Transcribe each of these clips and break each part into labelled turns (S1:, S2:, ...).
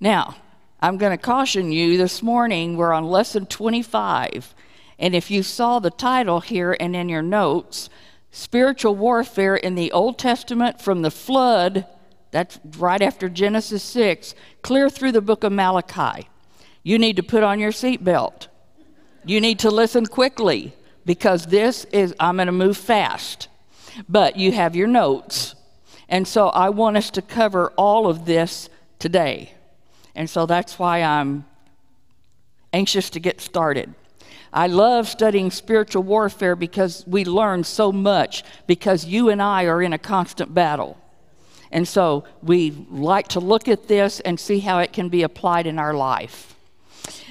S1: Now, I'm going to caution you this morning, we're on lesson 25. And if you saw the title here and in your notes, Spiritual Warfare in the Old Testament from the flood, that's right after Genesis 6, clear through the book of Malachi. You need to put on your seatbelt. You need to listen quickly because this is, I'm going to move fast. But you have your notes. And so I want us to cover all of this today. And so that's why I'm anxious to get started. I love studying spiritual warfare because we learn so much because you and I are in a constant battle. And so we like to look at this and see how it can be applied in our life.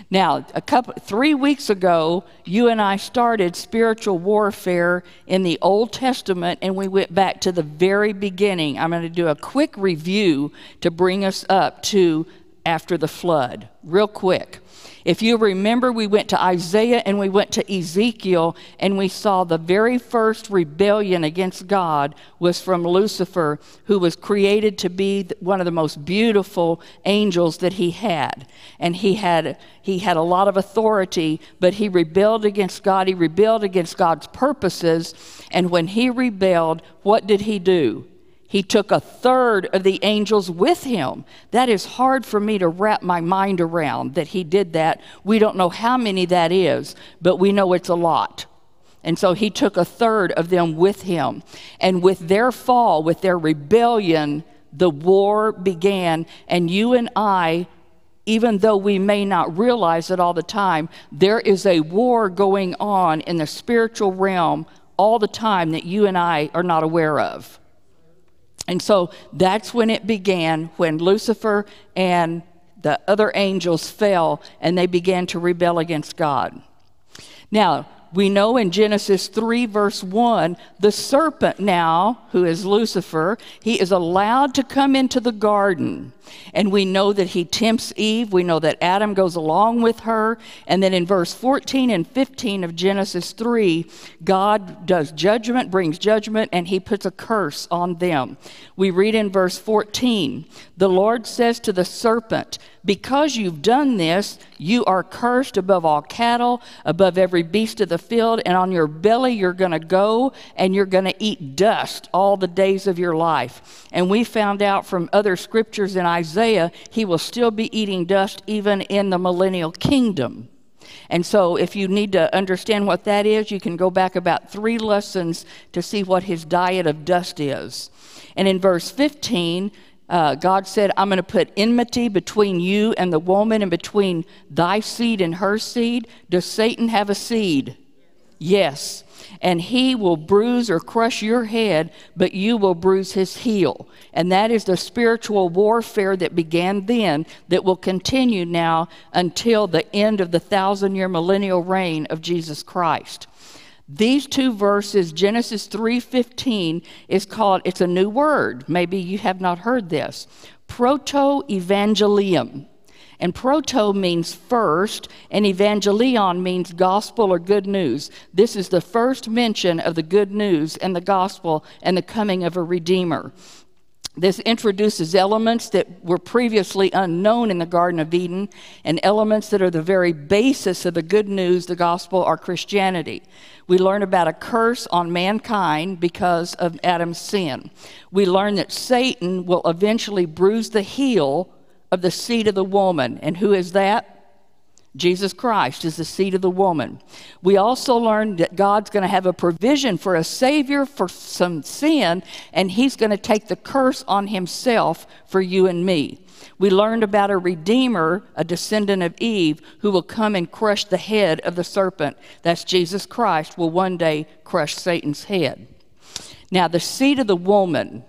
S1: Now, a couple, three weeks ago, you and I started spiritual warfare in the Old Testament, and we went back to the very beginning. I'm going to do a quick review to bring us up to after the flood, real quick. If you remember, we went to Isaiah and we went to Ezekiel, and we saw the very first rebellion against God was from Lucifer, who was created to be one of the most beautiful angels that he had. And he had, he had a lot of authority, but he rebelled against God. He rebelled against God's purposes. And when he rebelled, what did he do? He took a third of the angels with him. That is hard for me to wrap my mind around that he did that. We don't know how many that is, but we know it's a lot. And so he took a third of them with him. And with their fall, with their rebellion, the war began. And you and I, even though we may not realize it all the time, there is a war going on in the spiritual realm all the time that you and I are not aware of. And so that's when it began, when Lucifer and the other angels fell and they began to rebel against God. Now, we know in Genesis 3, verse 1, the serpent now, who is Lucifer, he is allowed to come into the garden. And we know that he tempts Eve. We know that Adam goes along with her. And then in verse 14 and 15 of Genesis 3, God does judgment, brings judgment, and he puts a curse on them. We read in verse 14 The Lord says to the serpent, Because you've done this, you are cursed above all cattle, above every beast of the field, and on your belly you're going to go and you're going to eat dust all the days of your life. And we found out from other scriptures in he will still be eating dust even in the millennial kingdom. And so, if you need to understand what that is, you can go back about three lessons to see what his diet of dust is. And in verse 15, uh, God said, I'm going to put enmity between you and the woman and between thy seed and her seed. Does Satan have a seed? Yes and he will bruise or crush your head, but you will bruise his heel. And that is the spiritual warfare that began then that will continue now until the end of the thousand year millennial reign of Jesus Christ. These two verses, Genesis 3:15 is called it's a new word. Maybe you have not heard this. Proto-evangelium. And proto means first, and evangelion means gospel or good news. This is the first mention of the good news and the gospel and the coming of a redeemer. This introduces elements that were previously unknown in the Garden of Eden and elements that are the very basis of the good news, the gospel, or Christianity. We learn about a curse on mankind because of Adam's sin. We learn that Satan will eventually bruise the heel of the seed of the woman. And who is that? Jesus Christ is the seed of the woman. We also learned that God's going to have a provision for a Savior for some sin, and He's going to take the curse on Himself for you and me. We learned about a Redeemer, a descendant of Eve, who will come and crush the head of the serpent. That's Jesus Christ, will one day crush Satan's head. Now, the seed of the woman,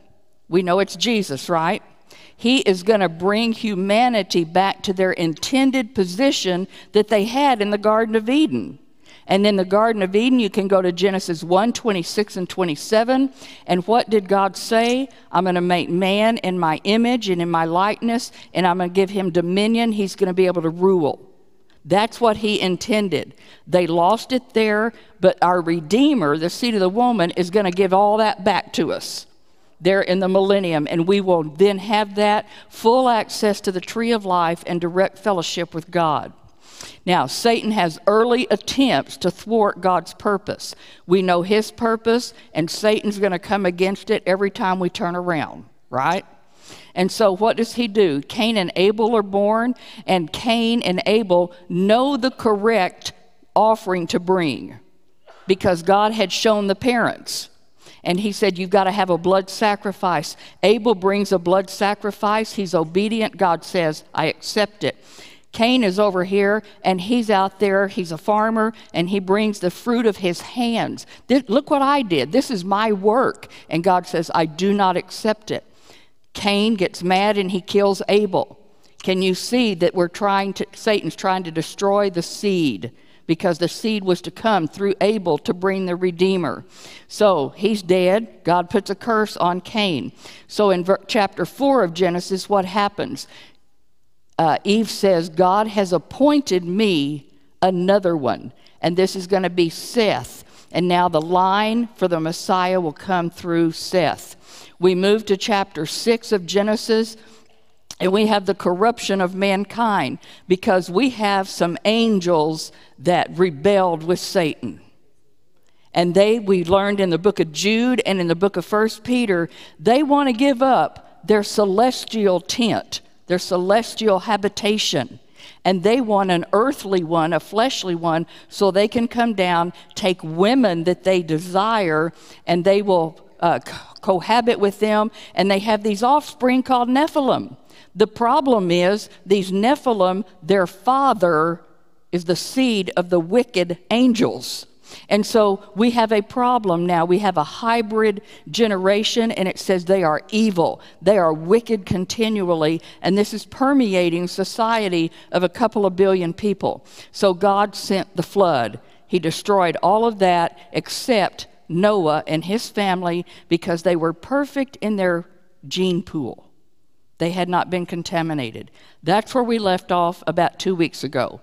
S1: we know it's Jesus, right? He is going to bring humanity back to their intended position that they had in the Garden of Eden. And in the Garden of Eden, you can go to Genesis 1 26 and 27. And what did God say? I'm going to make man in my image and in my likeness, and I'm going to give him dominion. He's going to be able to rule. That's what he intended. They lost it there, but our Redeemer, the seed of the woman, is going to give all that back to us. There in the millennium, and we will then have that full access to the tree of life and direct fellowship with God. Now, Satan has early attempts to thwart God's purpose. We know his purpose, and Satan's going to come against it every time we turn around, right? And so, what does he do? Cain and Abel are born, and Cain and Abel know the correct offering to bring because God had shown the parents. And he said, You've got to have a blood sacrifice. Abel brings a blood sacrifice. He's obedient. God says, I accept it. Cain is over here and he's out there. He's a farmer and he brings the fruit of his hands. This, look what I did. This is my work. And God says, I do not accept it. Cain gets mad and he kills Abel. Can you see that we're trying to, Satan's trying to destroy the seed? Because the seed was to come through Abel to bring the Redeemer. So he's dead. God puts a curse on Cain. So in ver- chapter 4 of Genesis, what happens? Uh, Eve says, God has appointed me another one, and this is going to be Seth. And now the line for the Messiah will come through Seth. We move to chapter 6 of Genesis. And we have the corruption of mankind because we have some angels that rebelled with Satan. And they, we learned in the book of Jude and in the book of First Peter, they want to give up their celestial tent, their celestial habitation. And they want an earthly one, a fleshly one, so they can come down, take women that they desire, and they will uh, cohabit with them, and they have these offspring called Nephilim. The problem is, these Nephilim, their father is the seed of the wicked angels. And so we have a problem now. We have a hybrid generation, and it says they are evil. They are wicked continually, and this is permeating society of a couple of billion people. So God sent the flood. He destroyed all of that except Noah and his family because they were perfect in their gene pool. They had not been contaminated. That's where we left off about two weeks ago.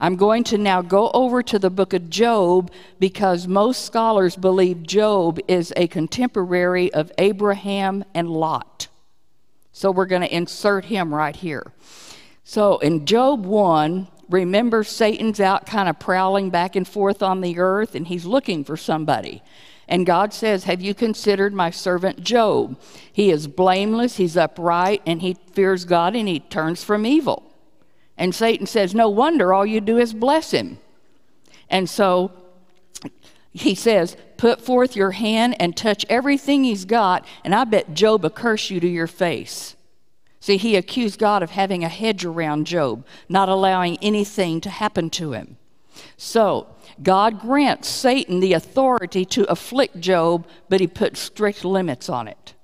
S1: I'm going to now go over to the book of Job because most scholars believe Job is a contemporary of Abraham and Lot. So we're going to insert him right here. So in Job 1, remember Satan's out kind of prowling back and forth on the earth and he's looking for somebody. And God says, Have you considered my servant Job? He is blameless, he's upright, and he fears God and he turns from evil. And Satan says, No wonder all you do is bless him. And so he says, Put forth your hand and touch everything he's got, and I bet Job will curse you to your face. See, he accused God of having a hedge around Job, not allowing anything to happen to him. So, God grants Satan the authority to afflict Job, but he put strict limits on it.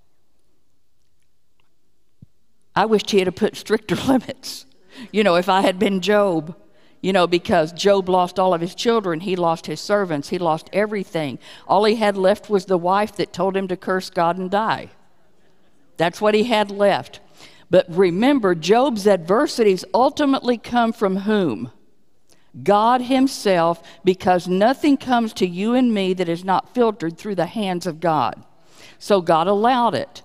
S1: I wished he had put stricter limits. You know, if I had been Job, you know, because Job lost all of his children, he lost his servants, he lost everything. All he had left was the wife that told him to curse God and die. That's what he had left. But remember, Job's adversities ultimately come from whom? God Himself, because nothing comes to you and me that is not filtered through the hands of God. So God allowed it.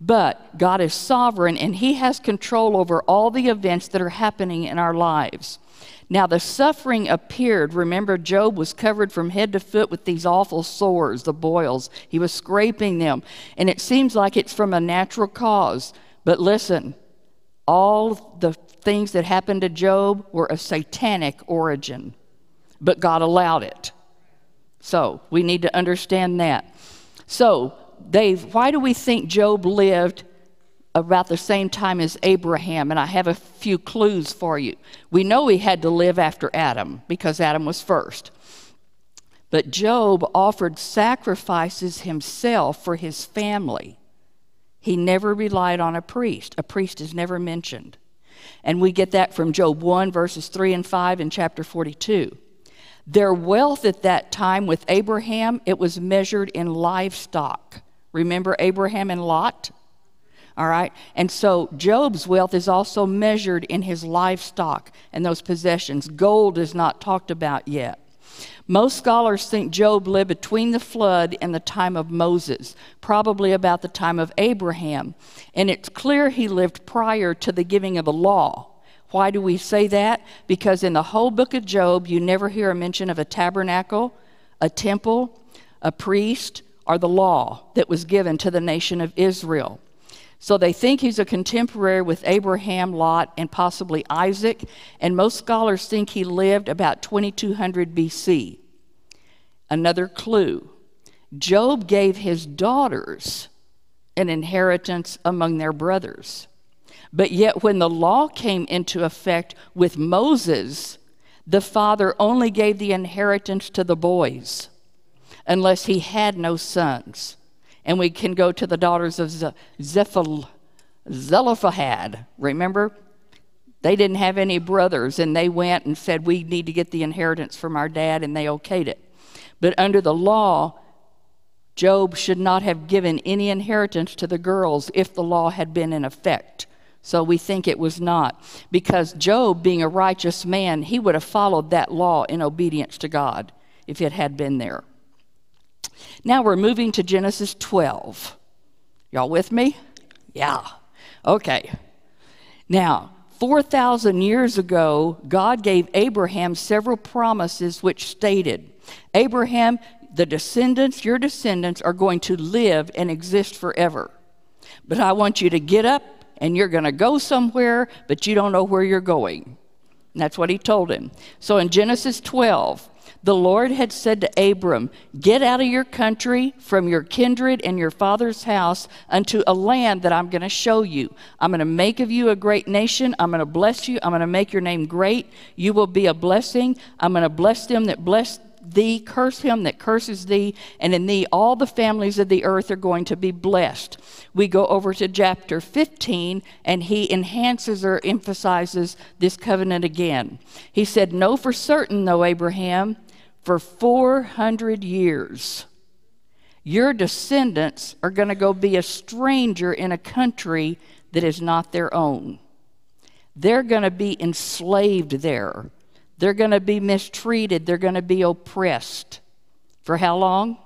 S1: But God is sovereign and He has control over all the events that are happening in our lives. Now, the suffering appeared. Remember, Job was covered from head to foot with these awful sores, the boils. He was scraping them. And it seems like it's from a natural cause. But listen, all the things that happened to Job were of satanic origin, but God allowed it. So we need to understand that. So, Dave, why do we think Job lived about the same time as Abraham? And I have a few clues for you. We know he had to live after Adam because Adam was first. But Job offered sacrifices himself for his family. He never relied on a priest. A priest is never mentioned. And we get that from Job 1, verses 3 and 5 in chapter 42. Their wealth at that time with Abraham, it was measured in livestock. Remember Abraham and Lot? All right. And so Job's wealth is also measured in his livestock and those possessions. Gold is not talked about yet. Most scholars think Job lived between the flood and the time of Moses, probably about the time of Abraham. And it's clear he lived prior to the giving of the law. Why do we say that? Because in the whole book of Job, you never hear a mention of a tabernacle, a temple, a priest, or the law that was given to the nation of Israel. So they think he's a contemporary with Abraham, Lot, and possibly Isaac, and most scholars think he lived about 2200 BC. Another clue Job gave his daughters an inheritance among their brothers. But yet, when the law came into effect with Moses, the father only gave the inheritance to the boys unless he had no sons. And we can go to the daughters of Zelophehad. Remember? They didn't have any brothers, and they went and said, We need to get the inheritance from our dad, and they okayed it. But under the law, Job should not have given any inheritance to the girls if the law had been in effect. So we think it was not. Because Job, being a righteous man, he would have followed that law in obedience to God if it had been there. Now we're moving to Genesis 12. Y'all with me? Yeah. Okay. Now, 4,000 years ago, God gave Abraham several promises which stated, Abraham, the descendants, your descendants, are going to live and exist forever. But I want you to get up and you're going to go somewhere, but you don't know where you're going. And that's what he told him. So in Genesis 12, the Lord had said to Abram, Get out of your country, from your kindred and your father's house, unto a land that I'm going to show you. I'm going to make of you a great nation. I'm going to bless you. I'm going to make your name great. You will be a blessing. I'm going to bless them that bless thee, curse him that curses thee, and in thee all the families of the earth are going to be blessed. We go over to chapter 15, and he enhances or emphasizes this covenant again. He said, Know for certain, though, Abraham, for 400 years. Your descendants are going to go be a stranger in a country that is not their own. They're going to be enslaved there. They're going to be mistreated. They're going to be oppressed. For how long?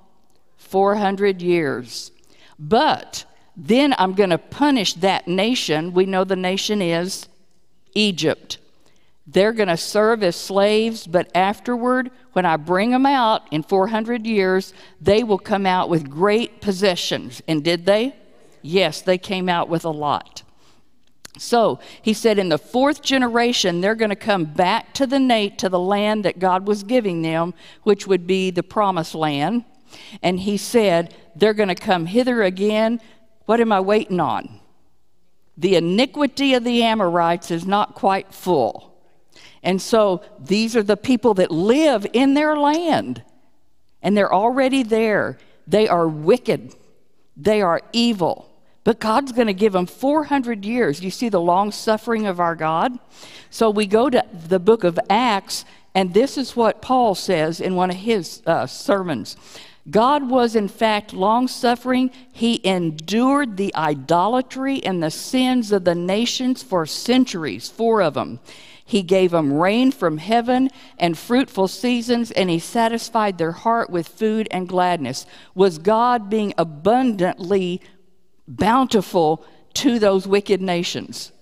S1: 400 years. But then I'm going to punish that nation. We know the nation is Egypt. They're going to serve as slaves, but afterward, when I bring them out in 400 years, they will come out with great possessions. And did they? Yes, they came out with a lot. So he said, in the fourth generation, they're going to come back to the Nate, to the land that God was giving them, which would be the promised land. And he said, they're going to come hither again. What am I waiting on? The iniquity of the Amorites is not quite full. And so these are the people that live in their land, and they're already there. They are wicked, they are evil. But God's going to give them 400 years. You see the long suffering of our God? So we go to the book of Acts, and this is what Paul says in one of his uh, sermons. God was, in fact, long suffering. He endured the idolatry and the sins of the nations for centuries, four of them. He gave them rain from heaven and fruitful seasons, and he satisfied their heart with food and gladness. Was God being abundantly bountiful to those wicked nations?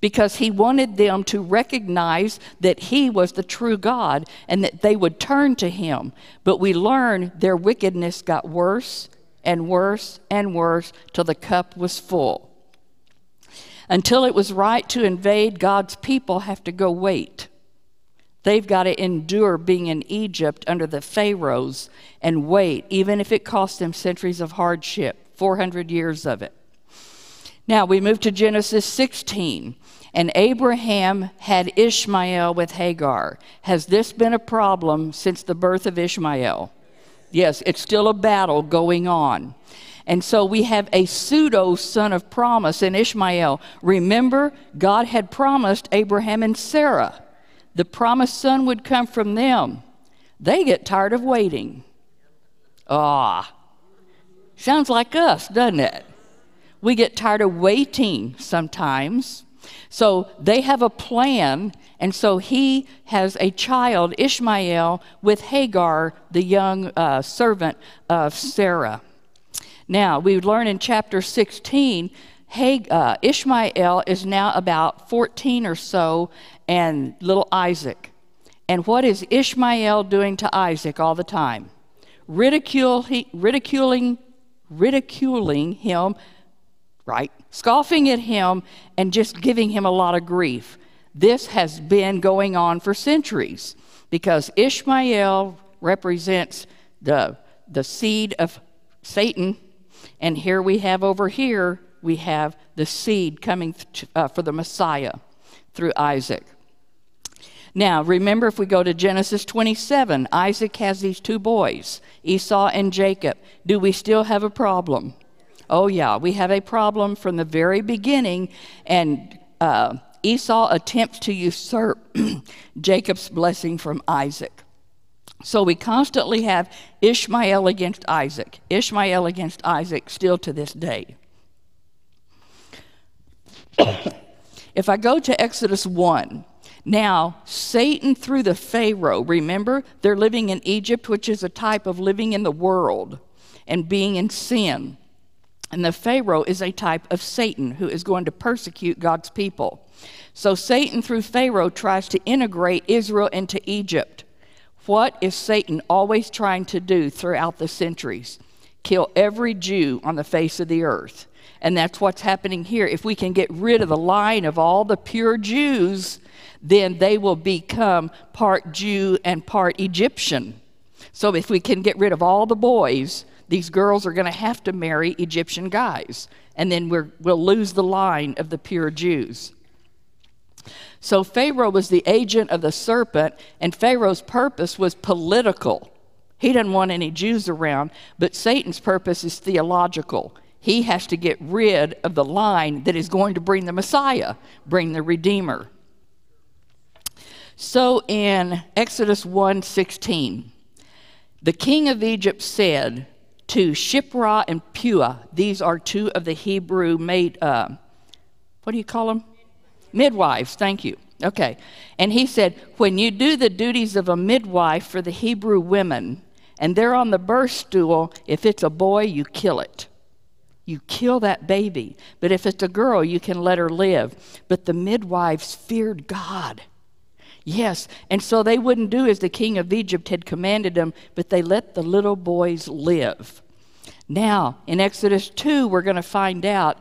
S1: Because he wanted them to recognize that he was the true God and that they would turn to him. But we learn their wickedness got worse and worse and worse till the cup was full. Until it was right to invade, God's people have to go wait. They've got to endure being in Egypt under the Pharaohs and wait, even if it costs them centuries of hardship, 400 years of it. Now we move to Genesis 16. And Abraham had Ishmael with Hagar. Has this been a problem since the birth of Ishmael? Yes, it's still a battle going on. And so we have a pseudo son of promise in Ishmael. Remember, God had promised Abraham and Sarah the promised son would come from them. They get tired of waiting. Ah, sounds like us, doesn't it? We get tired of waiting sometimes. So they have a plan, and so he has a child, Ishmael, with Hagar, the young uh, servant of Sarah. Now, we learn in chapter 16, hey, uh, Ishmael is now about 14 or so, and little Isaac. And what is Ishmael doing to Isaac all the time? Ridicule, ridiculing, ridiculing him, right? Scoffing at him and just giving him a lot of grief. This has been going on for centuries because Ishmael represents the, the seed of Satan. And here we have over here, we have the seed coming to, uh, for the Messiah through Isaac. Now, remember if we go to Genesis 27, Isaac has these two boys, Esau and Jacob. Do we still have a problem? Oh, yeah, we have a problem from the very beginning, and uh, Esau attempts to usurp Jacob's blessing from Isaac. So we constantly have Ishmael against Isaac, Ishmael against Isaac, still to this day. if I go to Exodus 1, now, Satan through the Pharaoh, remember, they're living in Egypt, which is a type of living in the world and being in sin. And the Pharaoh is a type of Satan who is going to persecute God's people. So Satan through Pharaoh tries to integrate Israel into Egypt. What is Satan always trying to do throughout the centuries? Kill every Jew on the face of the earth. And that's what's happening here. If we can get rid of the line of all the pure Jews, then they will become part Jew and part Egyptian. So if we can get rid of all the boys, these girls are going to have to marry Egyptian guys. And then we will lose the line of the pure Jews. So Pharaoh was the agent of the serpent, and Pharaoh's purpose was political. He doesn't want any Jews around, but Satan's purpose is theological. He has to get rid of the line that is going to bring the Messiah, bring the Redeemer. So in Exodus 1:16, the king of Egypt said to Shiphrah and Puah, these are two of the Hebrew maid, uh, what do you call them? Midwives, thank you. Okay. And he said, When you do the duties of a midwife for the Hebrew women, and they're on the birth stool, if it's a boy, you kill it. You kill that baby. But if it's a girl, you can let her live. But the midwives feared God. Yes, and so they wouldn't do as the king of Egypt had commanded them, but they let the little boys live. Now, in Exodus 2, we're going to find out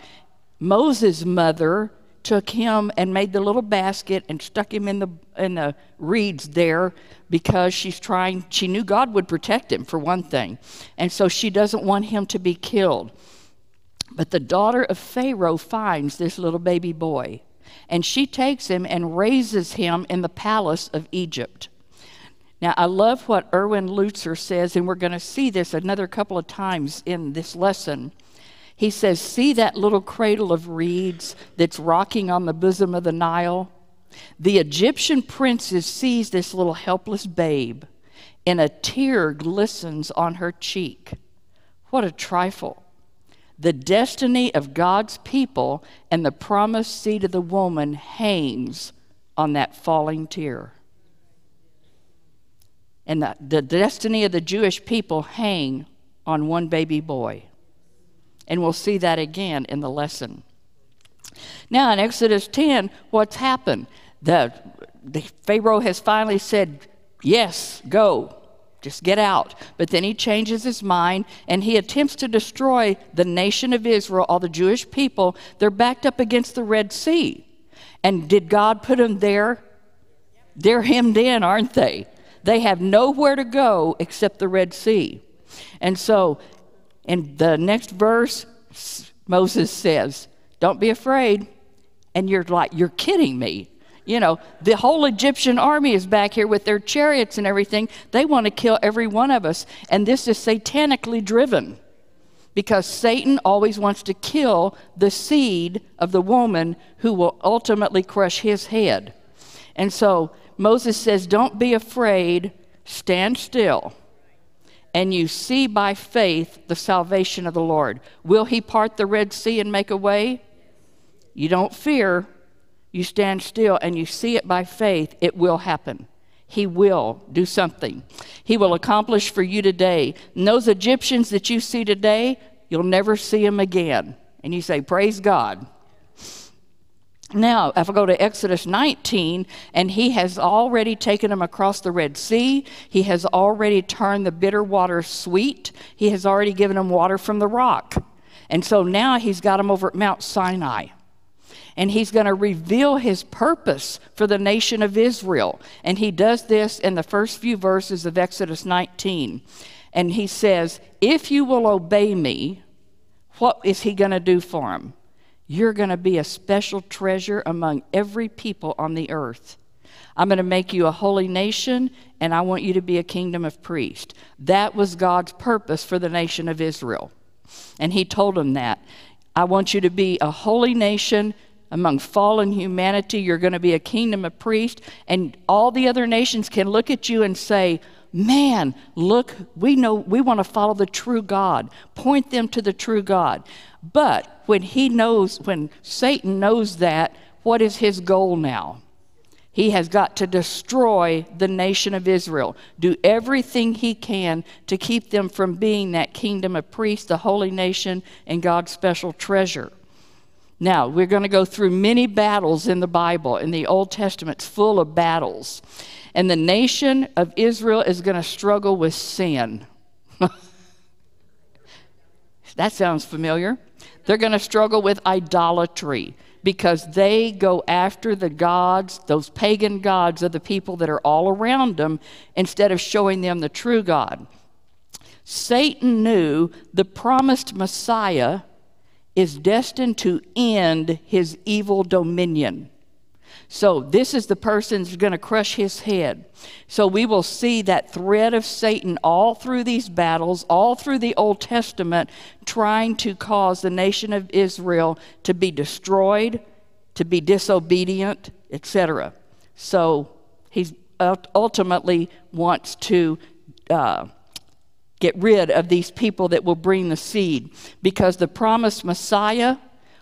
S1: Moses' mother took him and made the little basket and stuck him in the in the reeds there because she's trying she knew God would protect him for one thing. And so she doesn't want him to be killed. But the daughter of Pharaoh finds this little baby boy and she takes him and raises him in the palace of Egypt. Now, I love what Erwin Lutzer says, and we're going to see this another couple of times in this lesson. He says, See that little cradle of reeds that's rocking on the bosom of the Nile? The Egyptian princess sees this little helpless babe, and a tear glistens on her cheek. What a trifle. The destiny of God's people and the promised seed of the woman hangs on that falling tear. And the, the destiny of the Jewish people hang on one baby boy. And we'll see that again in the lesson. Now, in Exodus 10, what's happened? The, the Pharaoh has finally said, Yes, go. Just get out. But then he changes his mind and he attempts to destroy the nation of Israel, all the Jewish people. They're backed up against the Red Sea. And did God put them there? They're hemmed in, aren't they? They have nowhere to go except the Red Sea. And so in the next verse, Moses says, Don't be afraid. And you're like, You're kidding me. You know, the whole Egyptian army is back here with their chariots and everything. They want to kill every one of us. And this is satanically driven because Satan always wants to kill the seed of the woman who will ultimately crush his head. And so Moses says, Don't be afraid, stand still, and you see by faith the salvation of the Lord. Will he part the Red Sea and make a way? You don't fear, you stand still and you see it by faith, it will happen. He will do something. He will accomplish for you today. And those Egyptians that you see today, you'll never see them again. And you say, Praise God. Now, if I go to Exodus 19, and he has already taken them across the Red Sea, he has already turned the bitter water sweet, he has already given them water from the rock. And so now he's got them over at Mount Sinai and he's going to reveal his purpose for the nation of Israel. And he does this in the first few verses of Exodus 19. And he says, If you will obey me, what is he going to do for them? You're going to be a special treasure among every people on the earth. I'm going to make you a holy nation, and I want you to be a kingdom of priests. That was God's purpose for the nation of Israel. And he told them that. I want you to be a holy nation among fallen humanity. You're going to be a kingdom of priests, and all the other nations can look at you and say, Man, look, we know we want to follow the true God. Point them to the true God. But when he knows, when Satan knows that, what is his goal now? He has got to destroy the nation of Israel, do everything he can to keep them from being that kingdom of priests, the holy nation, and God's special treasure. Now, we're going to go through many battles in the Bible, in the Old Testament, it's full of battles. And the nation of Israel is going to struggle with sin. that sounds familiar. They're going to struggle with idolatry because they go after the gods, those pagan gods of the people that are all around them, instead of showing them the true God. Satan knew the promised Messiah is destined to end his evil dominion. So, this is the person who's going to crush his head. So, we will see that thread of Satan all through these battles, all through the Old Testament, trying to cause the nation of Israel to be destroyed, to be disobedient, etc. So, he ultimately wants to uh, get rid of these people that will bring the seed because the promised Messiah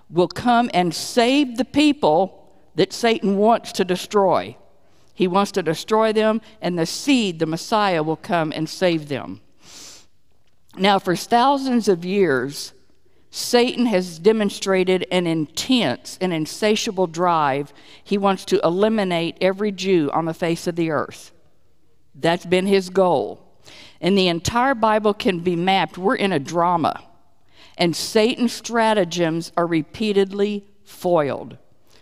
S1: will come and save the people that Satan wants to destroy. He wants to destroy them, and the seed, the Messiah, will come and save them. Now, for thousands of years, Satan has demonstrated an intense and insatiable drive. He wants to eliminate every Jew on the face of the earth. That's been his goal and the entire Bible can be mapped. We're in a drama, and Satan's stratagems are repeatedly foiled.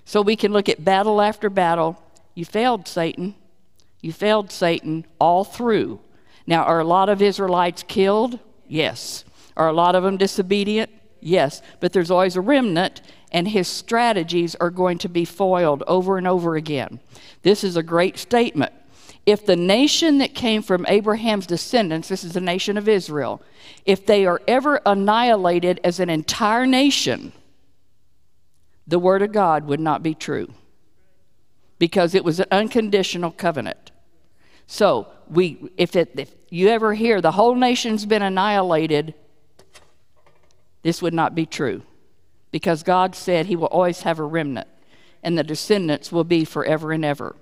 S1: So we can look at battle after battle. You failed, Satan. You failed, Satan, all through. Now, are a lot of Israelites killed? Yes. Are a lot of them disobedient? Yes. But there's always a remnant, and his strategies are going to be foiled over and over again. This is a great statement if the nation that came from Abraham's descendants, this is the nation of Israel, if they are ever annihilated as an entire nation, the word of God would not be true because it was an unconditional covenant. So, we, if, it, if you ever hear the whole nation's been annihilated, this would not be true because God said He will always have a remnant and the descendants will be forever and ever.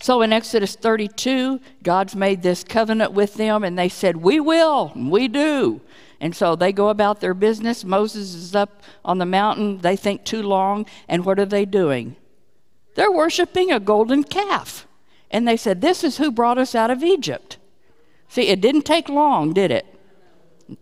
S1: So in Exodus 32, God's made this covenant with them, and they said, We will, we do. And so they go about their business. Moses is up on the mountain. They think too long. And what are they doing? They're worshiping a golden calf. And they said, This is who brought us out of Egypt. See, it didn't take long, did it?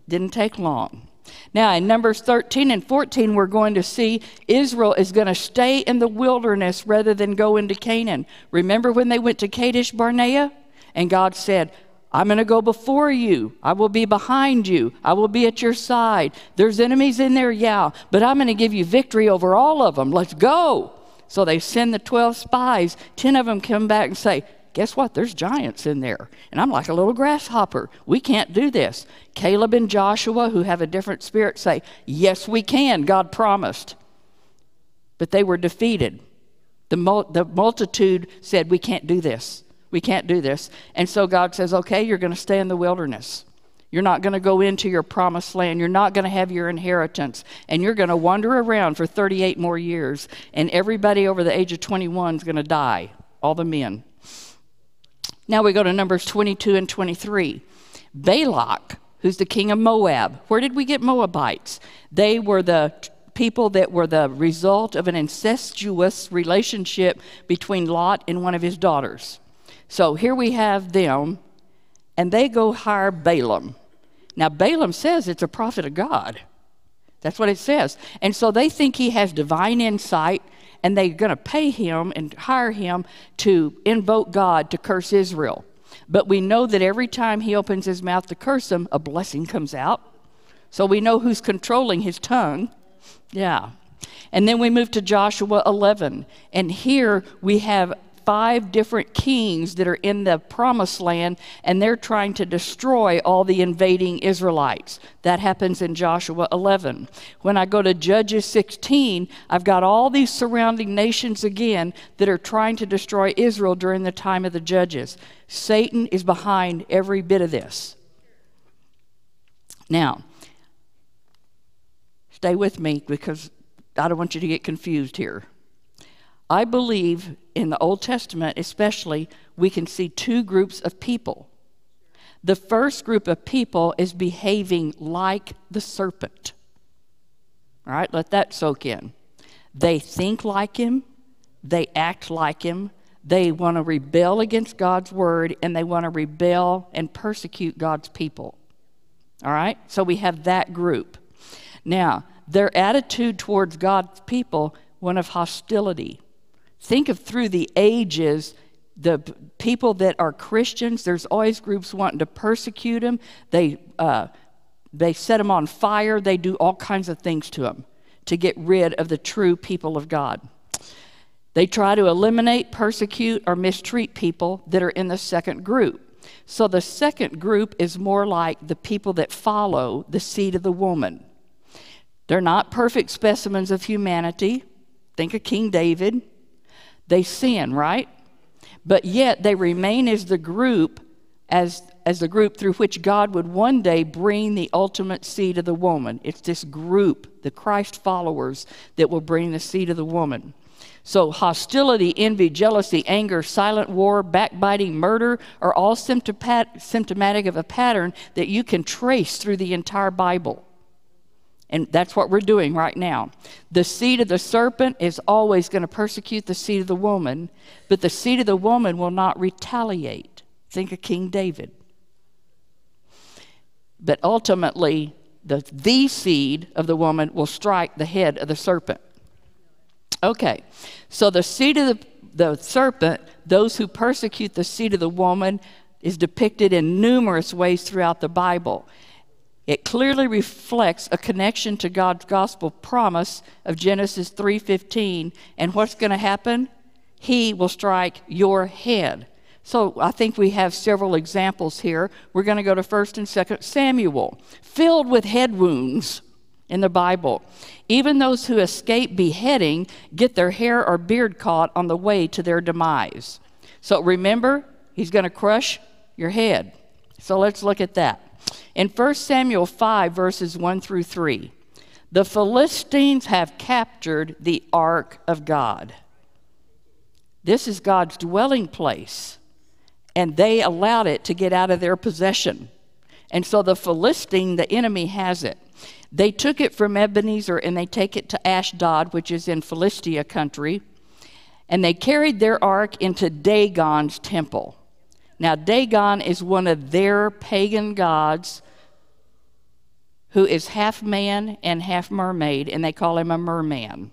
S1: Didn't take long. Now, in Numbers 13 and 14, we're going to see Israel is going to stay in the wilderness rather than go into Canaan. Remember when they went to Kadesh Barnea? And God said, I'm going to go before you. I will be behind you. I will be at your side. There's enemies in there, yeah, but I'm going to give you victory over all of them. Let's go. So they send the 12 spies. 10 of them come back and say, guess what? There's giants in there. And I'm like a little grasshopper. We can't do this. Caleb and Joshua, who have a different spirit, say, Yes, we can. God promised. But they were defeated. The, mul- the multitude said, We can't do this. We can't do this. And so God says, Okay, you're going to stay in the wilderness. You're not going to go into your promised land. You're not going to have your inheritance. And you're going to wander around for 38 more years. And everybody over the age of 21 is going to die, all the men. Now we go to Numbers 22 and 23. Balak, who's the king of Moab. Where did we get Moabites? They were the people that were the result of an incestuous relationship between Lot and one of his daughters. So here we have them, and they go hire Balaam. Now, Balaam says it's a prophet of God. That's what it says. And so they think he has divine insight, and they're going to pay him and hire him to invoke God to curse Israel. But we know that every time he opens his mouth to curse them, a blessing comes out. So we know who's controlling his tongue. Yeah. And then we move to Joshua 11. And here we have five different kings that are in the promised land, and they're trying to destroy all the invading Israelites. That happens in Joshua 11. When I go to Judges 16, I've got all these surrounding nations again that are trying to destroy Israel during the time of the Judges. Satan is behind every bit of this. Now, stay with me because I don't want you to get confused here. I believe in the Old Testament, especially, we can see two groups of people. The first group of people is behaving like the serpent. All right, let that soak in. They think like him, they act like him, they want to rebel against God's word, and they want to rebel and persecute God's people. All right, so we have that group. Now, their attitude towards God's people, one of hostility Think of through the ages, the people that are Christians, there's always groups wanting to persecute them. They, uh, they set them on fire. They do all kinds of things to them to get rid of the true people of God. They try to eliminate, persecute, or mistreat people that are in the second group. So the second group is more like the people that follow the seed of the woman. They're not perfect specimens of humanity. Think of King David. They sin, right? But yet they remain as the group, as, as the group through which God would one day bring the ultimate seed of the woman. It's this group, the Christ followers, that will bring the seed of the woman. So, hostility, envy, jealousy, anger, silent war, backbiting, murder are all symptomatic of a pattern that you can trace through the entire Bible. And that's what we're doing right now. The seed of the serpent is always going to persecute the seed of the woman, but the seed of the woman will not retaliate. Think of King David. But ultimately, the, the seed of the woman will strike the head of the serpent. Okay, so the seed of the, the serpent, those who persecute the seed of the woman, is depicted in numerous ways throughout the Bible. It clearly reflects a connection to God's gospel promise of Genesis 3:15 and what's going to happen? He will strike your head. So I think we have several examples here. We're going to go to 1st and 2nd Samuel, filled with head wounds in the Bible. Even those who escape beheading get their hair or beard caught on the way to their demise. So remember, he's going to crush your head. So let's look at that. In 1 Samuel 5, verses 1 through 3, the Philistines have captured the ark of God. This is God's dwelling place, and they allowed it to get out of their possession. And so the Philistine, the enemy, has it. They took it from Ebenezer and they take it to Ashdod, which is in Philistia country, and they carried their ark into Dagon's temple. Now, Dagon is one of their pagan gods who is half man and half mermaid, and they call him a merman.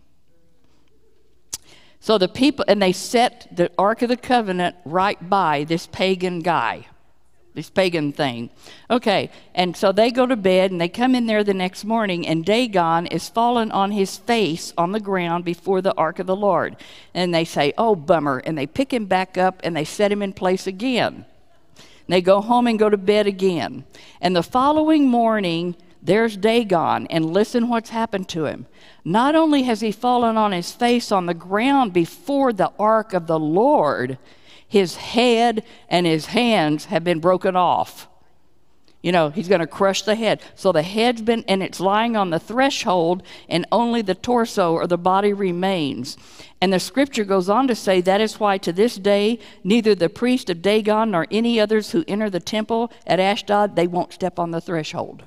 S1: So the people, and they set the Ark of the Covenant right by this pagan guy, this pagan thing. Okay, and so they go to bed and they come in there the next morning, and Dagon is fallen on his face on the ground before the Ark of the Lord. And they say, Oh, bummer. And they pick him back up and they set him in place again. And they go home and go to bed again. And the following morning, there's Dagon, and listen what's happened to him. Not only has he fallen on his face on the ground before the ark of the Lord, his head and his hands have been broken off. You know, he's going to crush the head. So the head's been, and it's lying on the threshold, and only the torso or the body remains. And the scripture goes on to say that is why to this day, neither the priest of Dagon nor any others who enter the temple at Ashdod, they won't step on the threshold.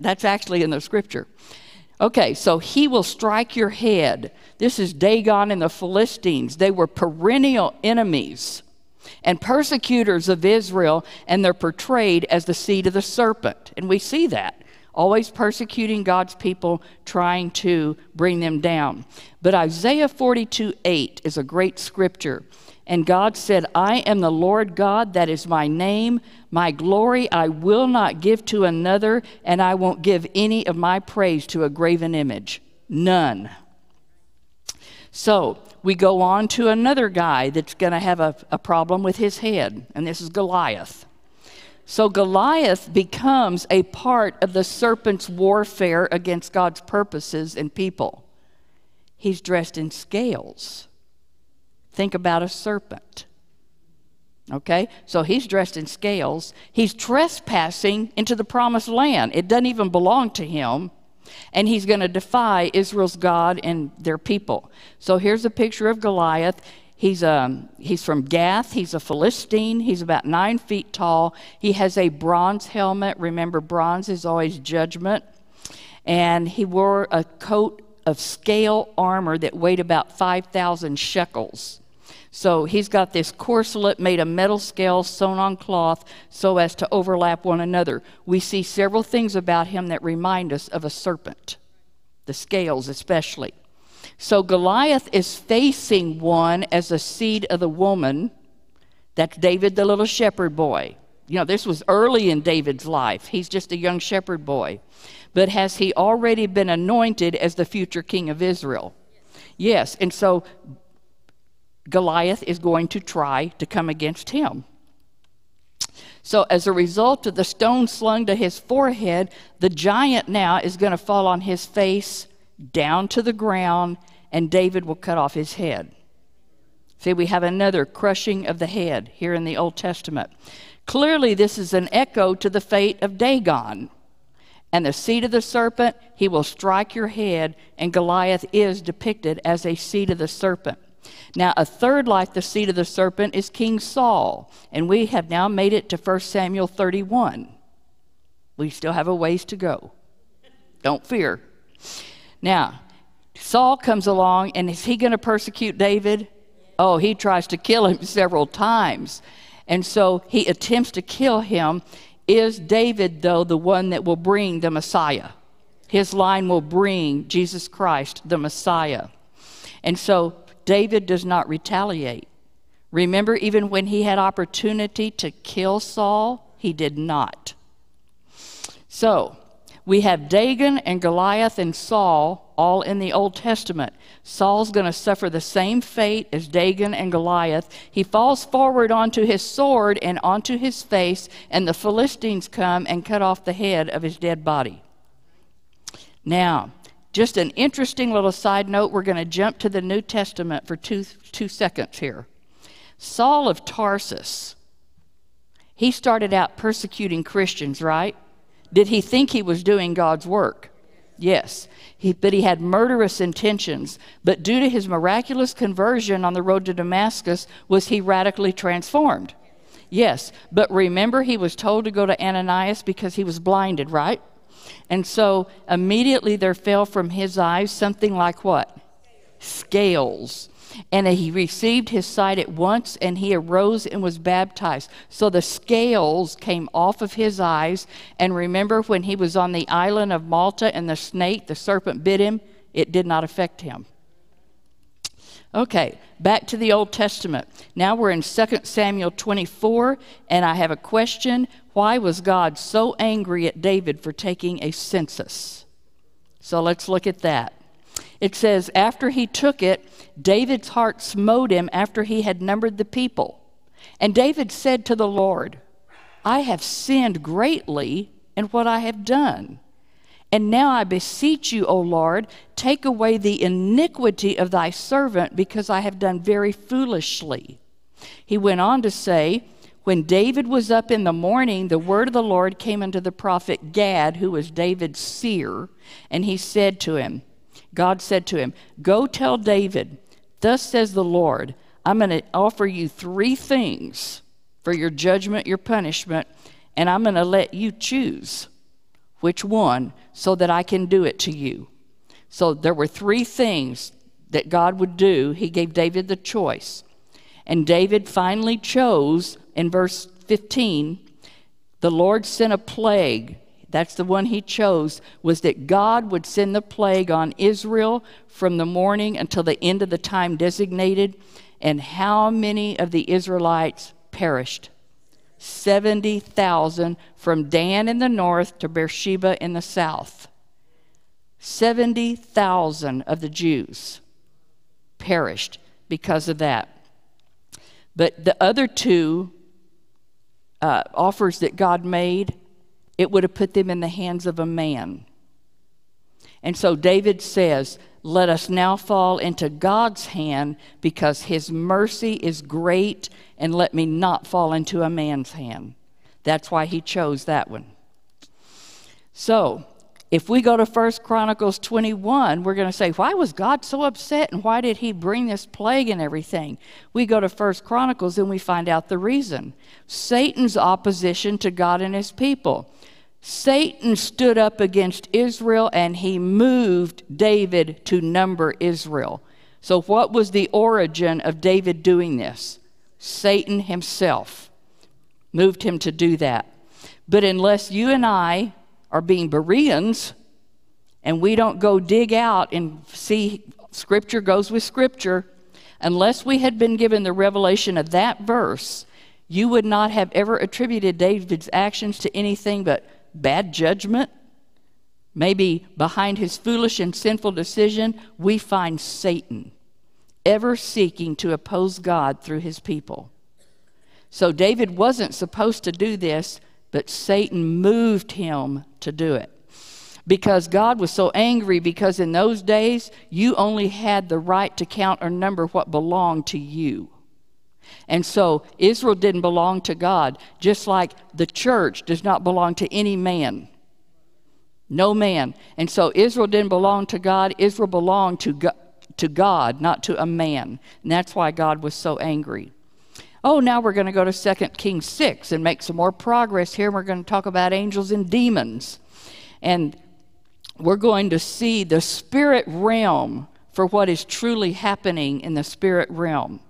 S1: That's actually in the scripture. Okay, so he will strike your head. This is Dagon and the Philistines. They were perennial enemies and persecutors of Israel, and they're portrayed as the seed of the serpent. And we see that, always persecuting God's people, trying to bring them down. But Isaiah 42 8 is a great scripture. And God said, I am the Lord God, that is my name. My glory I will not give to another, and I won't give any of my praise to a graven image. None. So we go on to another guy that's going to have a, a problem with his head, and this is Goliath. So Goliath becomes a part of the serpent's warfare against God's purposes and people. He's dressed in scales. Think about a serpent. Okay? So he's dressed in scales. He's trespassing into the promised land. It doesn't even belong to him and he's going to defy Israel's God and their people. So here's a picture of Goliath. He's, um, he's from Gath. He's a Philistine. He's about nine feet tall. He has a bronze helmet. Remember, bronze is always judgment. And he wore a coat of scale armor that weighed about 5,000 shekels. So he's got this corselet made of metal scales sewn on cloth so as to overlap one another. We see several things about him that remind us of a serpent, the scales especially. So Goliath is facing one as a seed of the woman. That's David, the little shepherd boy. You know, this was early in David's life. He's just a young shepherd boy. But has he already been anointed as the future king of Israel? Yes. And so Goliath is going to try to come against him. So, as a result of the stone slung to his forehead, the giant now is going to fall on his face down to the ground, and David will cut off his head. See, we have another crushing of the head here in the Old Testament. Clearly, this is an echo to the fate of Dagon. And the seed of the serpent, he will strike your head, and Goliath is depicted as a seed of the serpent. Now, a third like the seed of the serpent is King Saul, and we have now made it to 1 Samuel 31. We still have a ways to go. Don't fear. Now, Saul comes along, and is he going to persecute David? Oh, he tries to kill him several times. And so he attempts to kill him. Is David, though, the one that will bring the Messiah? His line will bring Jesus Christ, the Messiah. And so David does not retaliate. Remember, even when he had opportunity to kill Saul, he did not. So, we have Dagon and Goliath and Saul all in the Old Testament. Saul's going to suffer the same fate as Dagon and Goliath. He falls forward onto his sword and onto his face, and the Philistines come and cut off the head of his dead body. Now, just an interesting little side note. We're going to jump to the New Testament for two, two seconds here. Saul of Tarsus, he started out persecuting Christians, right? Did he think he was doing God's work? Yes. He, but he had murderous intentions. But due to his miraculous conversion on the road to Damascus, was he radically transformed? Yes. But remember, he was told to go to Ananias because he was blinded, right? And so immediately there fell from his eyes something like what? Scales. And he received his sight at once, and he arose and was baptized. So the scales came off of his eyes. And remember when he was on the island of Malta and the snake, the serpent bit him? It did not affect him. Okay, back to the Old Testament. Now we're in 2 Samuel 24, and I have a question. Why was God so angry at David for taking a census? So let's look at that. It says, After he took it, David's heart smote him after he had numbered the people. And David said to the Lord, I have sinned greatly in what I have done. And now I beseech you, O Lord, take away the iniquity of thy servant, because I have done very foolishly. He went on to say, When David was up in the morning, the word of the Lord came unto the prophet Gad, who was David's seer, and he said to him, God said to him, Go tell David, Thus says the Lord, I'm going to offer you three things for your judgment, your punishment, and I'm going to let you choose which one so that I can do it to you. So there were three things that God would do. He gave David the choice. And David finally chose in verse 15 the Lord sent a plague. That's the one he chose, was that God would send the plague on Israel from the morning until the end of the time designated. And how many of the Israelites perished? 70,000 from Dan in the north to Beersheba in the south. 70,000 of the Jews perished because of that. But the other two uh, offers that God made, it would have put them in the hands of a man. And so David says, Let us now fall into God's hand because his mercy is great, and let me not fall into a man's hand. That's why he chose that one. So, if we go to 1 Chronicles 21, we're going to say, why was God so upset and why did he bring this plague and everything? We go to 1 Chronicles and we find out the reason Satan's opposition to God and his people. Satan stood up against Israel and he moved David to number Israel. So, what was the origin of David doing this? Satan himself moved him to do that. But unless you and I are being Bereans and we don't go dig out and see scripture goes with scripture, unless we had been given the revelation of that verse, you would not have ever attributed David's actions to anything but bad judgment. Maybe behind his foolish and sinful decision, we find Satan ever seeking to oppose God through his people. So David wasn't supposed to do this, but Satan moved him to do it. Because God was so angry, because in those days, you only had the right to count or number what belonged to you. And so Israel didn't belong to God, just like the church does not belong to any man. No man. And so Israel didn't belong to God, Israel belonged to God, to God, not to a man. And that's why God was so angry. Oh, now we're going to go to 2 Kings 6 and make some more progress here. We're going to talk about angels and demons. And we're going to see the spirit realm for what is truly happening in the spirit realm.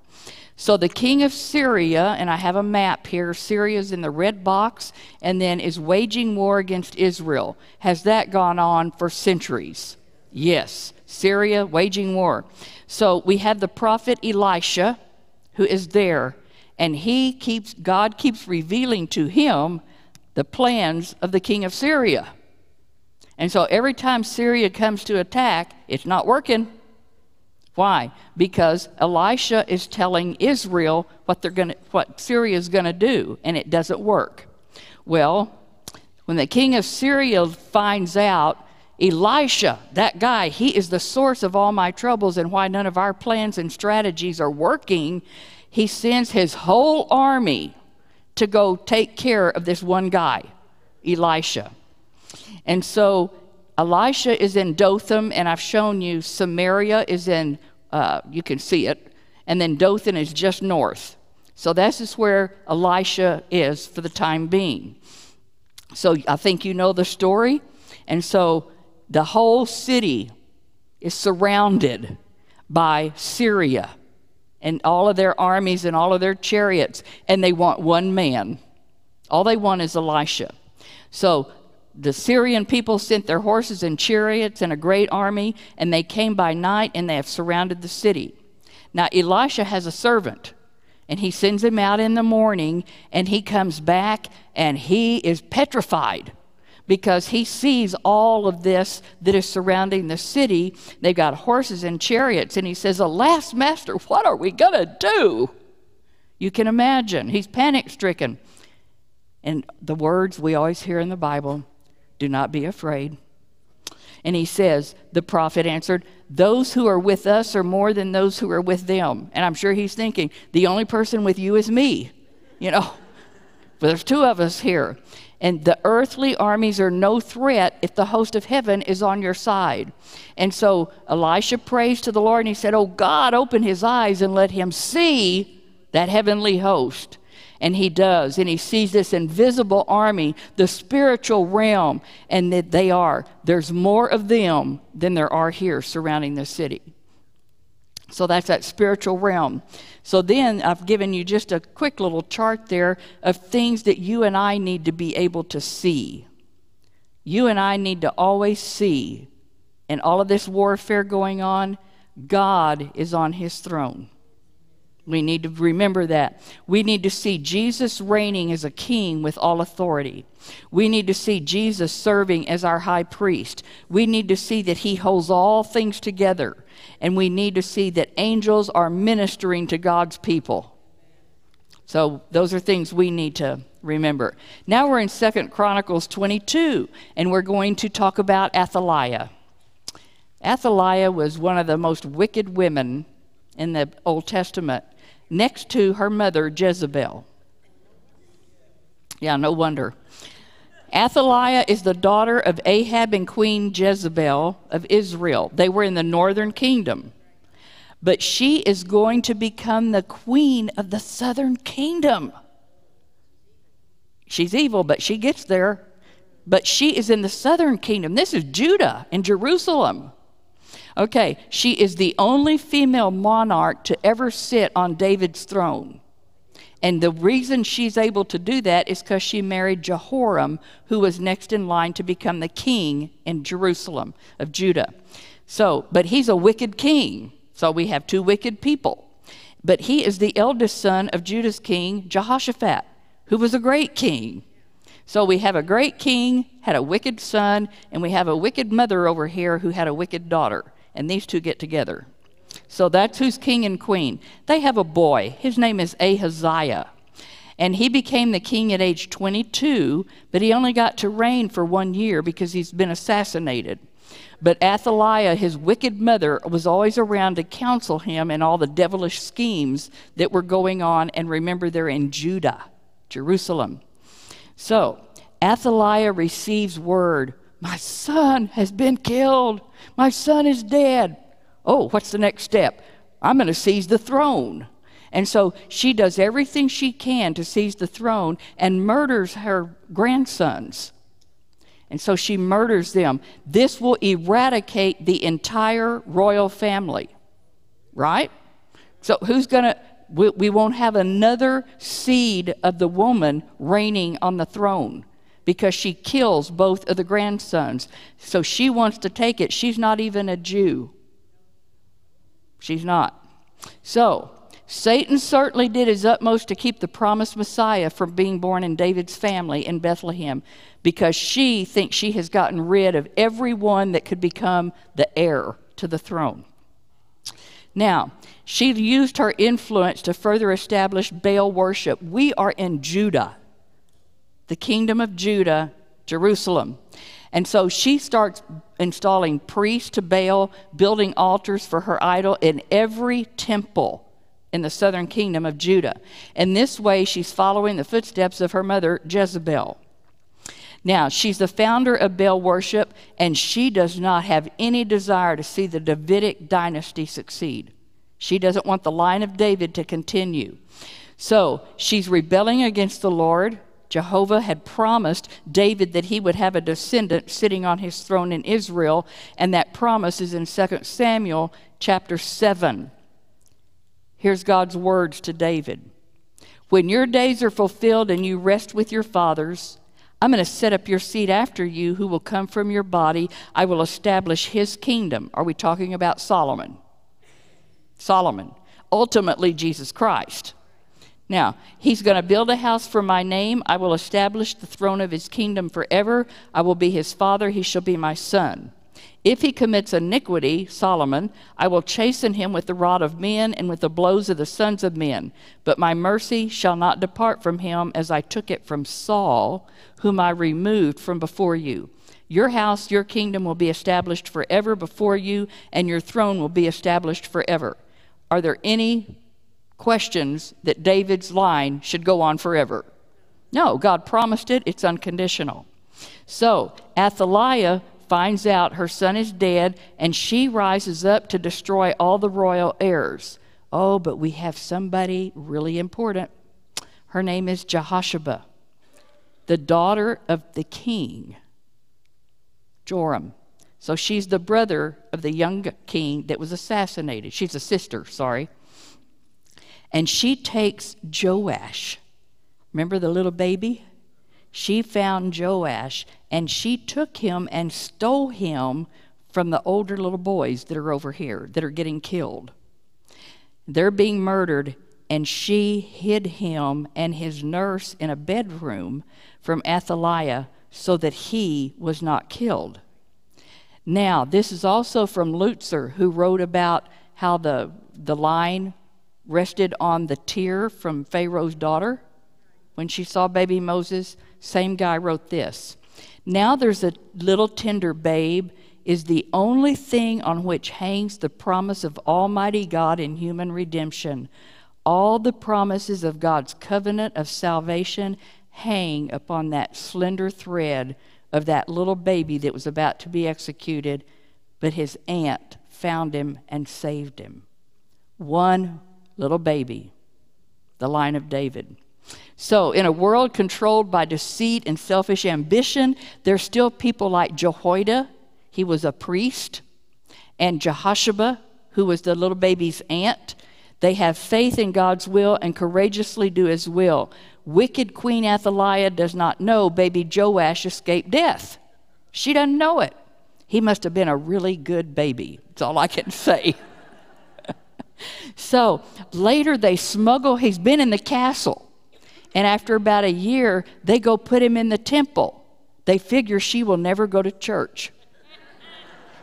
S1: So the king of Syria, and I have a map here, Syria is in the red box, and then is waging war against Israel. Has that gone on for centuries? Yes, Syria waging war. So we have the prophet Elisha who is there and he keeps God keeps revealing to him the plans of the king of Syria. And so every time Syria comes to attack, it's not working. Why? Because Elisha is telling Israel what they're going what Syria is going to do and it doesn't work. Well, when the king of Syria finds out Elisha, that guy, he is the source of all my troubles and why none of our plans and strategies are working he sends his whole army to go take care of this one guy, Elisha. And so Elisha is in Dothan, and I've shown you Samaria is in, uh, you can see it, and then Dothan is just north. So this is where Elisha is for the time being. So I think you know the story. And so the whole city is surrounded by Syria and all of their armies and all of their chariots, and they want one man. All they want is Elisha. So the Syrian people sent their horses and chariots and a great army, and they came by night and they have surrounded the city. Now, Elisha has a servant, and he sends him out in the morning, and he comes back and he is petrified because he sees all of this that is surrounding the city. They've got horses and chariots, and he says, Alas, master, what are we going to do? You can imagine. He's panic stricken. And the words we always hear in the Bible do not be afraid. And he says, The prophet answered, Those who are with us are more than those who are with them. And I'm sure he's thinking, The only person with you is me. You know, But there's two of us here. And the earthly armies are no threat if the host of heaven is on your side. And so Elisha prays to the Lord and he said, Oh God, open his eyes and let him see that heavenly host. And he does. And he sees this invisible army, the spiritual realm, and that they are. There's more of them than there are here surrounding the city. So that's that spiritual realm. So then I've given you just a quick little chart there of things that you and I need to be able to see. You and I need to always see in all of this warfare going on, God is on his throne. We need to remember that. We need to see Jesus reigning as a king with all authority. We need to see Jesus serving as our high priest. We need to see that he holds all things together. And we need to see that angels are ministering to God's people. So those are things we need to remember. Now we're in Second Chronicles 22, and we're going to talk about Athaliah. Athaliah was one of the most wicked women in the Old Testament next to her mother, Jezebel. Yeah, no wonder. Athaliah is the daughter of Ahab and Queen Jezebel of Israel. They were in the northern kingdom. But she is going to become the queen of the southern kingdom. She's evil, but she gets there. But she is in the southern kingdom. This is Judah and Jerusalem. Okay, she is the only female monarch to ever sit on David's throne. And the reason she's able to do that is because she married Jehoram, who was next in line to become the king in Jerusalem of Judah. So, but he's a wicked king. So we have two wicked people. But he is the eldest son of Judah's king, Jehoshaphat, who was a great king. So we have a great king, had a wicked son, and we have a wicked mother over here who had a wicked daughter and these two get together. So that's who's king and queen. They have a boy. His name is Ahaziah. And he became the king at age 22, but he only got to reign for one year because he's been assassinated. But Athaliah, his wicked mother, was always around to counsel him in all the devilish schemes that were going on. And remember, they're in Judah, Jerusalem. So Athaliah receives word My son has been killed. My son is dead. Oh, what's the next step? I'm going to seize the throne. And so she does everything she can to seize the throne and murders her grandsons. And so she murders them. This will eradicate the entire royal family, right? So who's going to, we, we won't have another seed of the woman reigning on the throne because she kills both of the grandsons. So she wants to take it. She's not even a Jew. She's not. So, Satan certainly did his utmost to keep the promised Messiah from being born in David's family in Bethlehem because she thinks she has gotten rid of everyone that could become the heir to the throne. Now, she used her influence to further establish Baal worship. We are in Judah the kingdom of Judah, Jerusalem. And so she starts installing priests to Baal, building altars for her idol in every temple in the southern kingdom of Judah. And this way, she's following the footsteps of her mother, Jezebel. Now, she's the founder of Baal worship, and she does not have any desire to see the Davidic dynasty succeed. She doesn't want the line of David to continue. So she's rebelling against the Lord. Jehovah had promised David that he would have a descendant sitting on his throne in Israel, and that promise is in 2 Samuel chapter 7. Here's God's words to David When your days are fulfilled and you rest with your fathers, I'm going to set up your seed after you who will come from your body. I will establish his kingdom. Are we talking about Solomon? Solomon. Ultimately, Jesus Christ. Now, he's going to build a house for my name. I will establish the throne of his kingdom forever. I will be his father. He shall be my son. If he commits iniquity, Solomon, I will chasten him with the rod of men and with the blows of the sons of men. But my mercy shall not depart from him as I took it from Saul, whom I removed from before you. Your house, your kingdom will be established forever before you, and your throne will be established forever. Are there any questions that David's line should go on forever. No, God promised it, it's unconditional. So Athaliah finds out her son is dead, and she rises up to destroy all the royal heirs. Oh, but we have somebody really important. Her name is Jehosheba, the daughter of the king, Joram. So she's the brother of the young king that was assassinated. She's a sister, sorry. And she takes Joash. Remember the little baby? She found Joash and she took him and stole him from the older little boys that are over here that are getting killed. They're being murdered, and she hid him and his nurse in a bedroom from Athaliah so that he was not killed. Now, this is also from Lutzer, who wrote about how the, the line rested on the tear from Pharaoh's daughter when she saw baby Moses. Same guy wrote this. Now there's a little tender babe is the only thing on which hangs the promise of Almighty God in human redemption. All the promises of God's covenant of salvation hang upon that slender thread of that little baby that was about to be executed, but his aunt found him and saved him. One little baby, the line of David. So, in a world controlled by deceit and selfish ambition, there's still people like Jehoiada. He was a priest. And Jehosheba, who was the little baby's aunt. They have faith in God's will and courageously do his will. Wicked Queen Athaliah does not know baby Joash escaped death. She doesn't know it. He must have been a really good baby. That's all I can say. So later they smuggle, he's been in the castle. And after about a year, they go put him in the temple. They figure she will never go to church.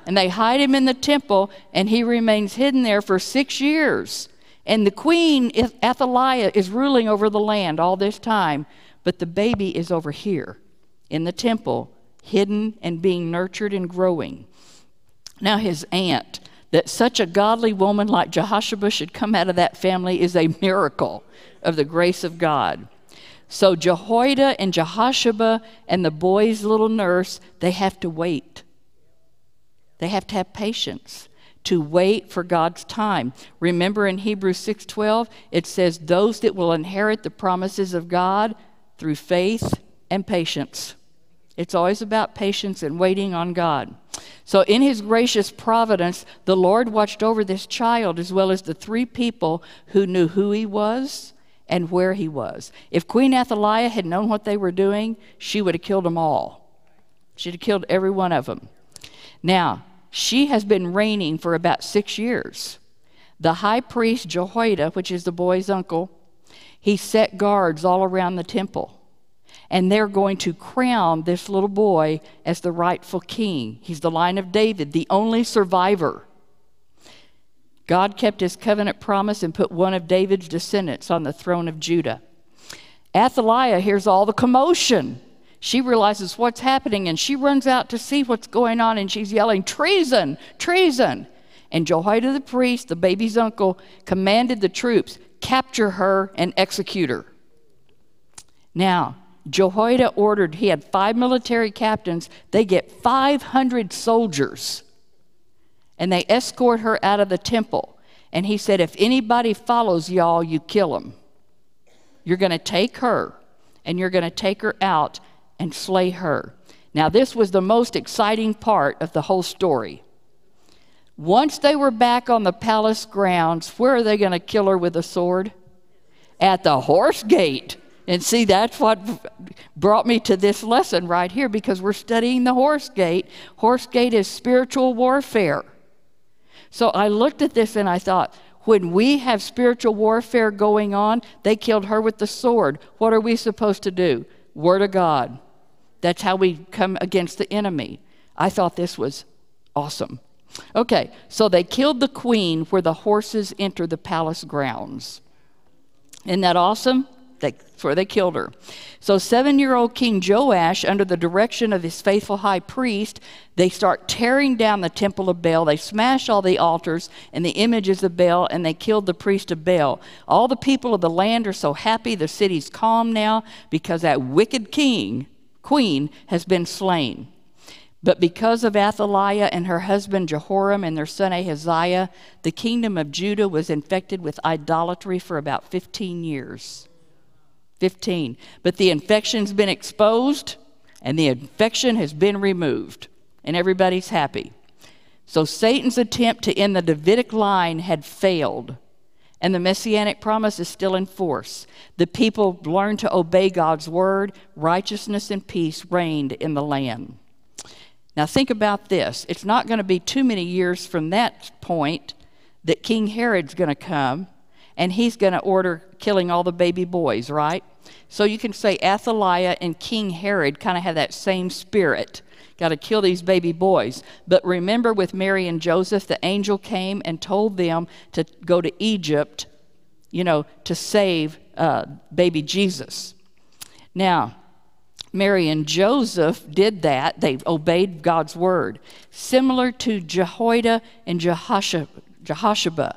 S1: And they hide him in the temple, and he remains hidden there for six years. And the queen, Athaliah, is ruling over the land all this time, but the baby is over here in the temple, hidden and being nurtured and growing. Now, his aunt, that such a godly woman like Jehosheba should come out of that family is a miracle of the grace of God. So Jehoiada and Jehosheba and the boy's little nurse, they have to wait. They have to have patience to wait for God's time. Remember in Hebrews 6:12, it says those that will inherit the promises of God through faith and patience. It's always about patience and waiting on God. So, in his gracious providence, the Lord watched over this child as well as the three people who knew who he was and where he was. If Queen Athaliah had known what they were doing, she would have killed them all. She'd have killed every one of them. Now, she has been reigning for about six years. The high priest Jehoiada, which is the boy's uncle, he set guards all around the temple. And they're going to crown this little boy as the rightful king. He's the line of David, the only survivor. God kept his covenant promise and put one of David's descendants on the throne of Judah. Athaliah hears all the commotion. She realizes what's happening and she runs out to see what's going on and she's yelling, Treason! Treason! And Jehoiada the priest, the baby's uncle, commanded the troops, Capture her and execute her. Now, Jehoiada ordered, he had five military captains, they get 500 soldiers and they escort her out of the temple. And he said, If anybody follows y'all, you kill them. You're going to take her and you're going to take her out and slay her. Now, this was the most exciting part of the whole story. Once they were back on the palace grounds, where are they going to kill her with a sword? At the horse gate. And see, that's what brought me to this lesson right here because we're studying the horse gate. Horse gate is spiritual warfare. So I looked at this and I thought, when we have spiritual warfare going on, they killed her with the sword. What are we supposed to do? Word of God. That's how we come against the enemy. I thought this was awesome. Okay, so they killed the queen where the horses enter the palace grounds. Isn't that awesome? That's where they killed her. So, seven year old King Joash, under the direction of his faithful high priest, they start tearing down the temple of Baal. They smash all the altars and the images of Baal, and they killed the priest of Baal. All the people of the land are so happy. The city's calm now because that wicked king, queen, has been slain. But because of Athaliah and her husband Jehoram and their son Ahaziah, the kingdom of Judah was infected with idolatry for about 15 years. 15. But the infection's been exposed and the infection has been removed, and everybody's happy. So Satan's attempt to end the Davidic line had failed, and the messianic promise is still in force. The people learned to obey God's word, righteousness and peace reigned in the land. Now, think about this. It's not going to be too many years from that point that King Herod's going to come and he's going to order killing all the baby boys, right? So you can say Athaliah and King Herod kind of have that same spirit. Got to kill these baby boys. But remember, with Mary and Joseph, the angel came and told them to go to Egypt, you know, to save uh, baby Jesus. Now, Mary and Joseph did that. They obeyed God's word. Similar to Jehoiada and Jehoshaphat,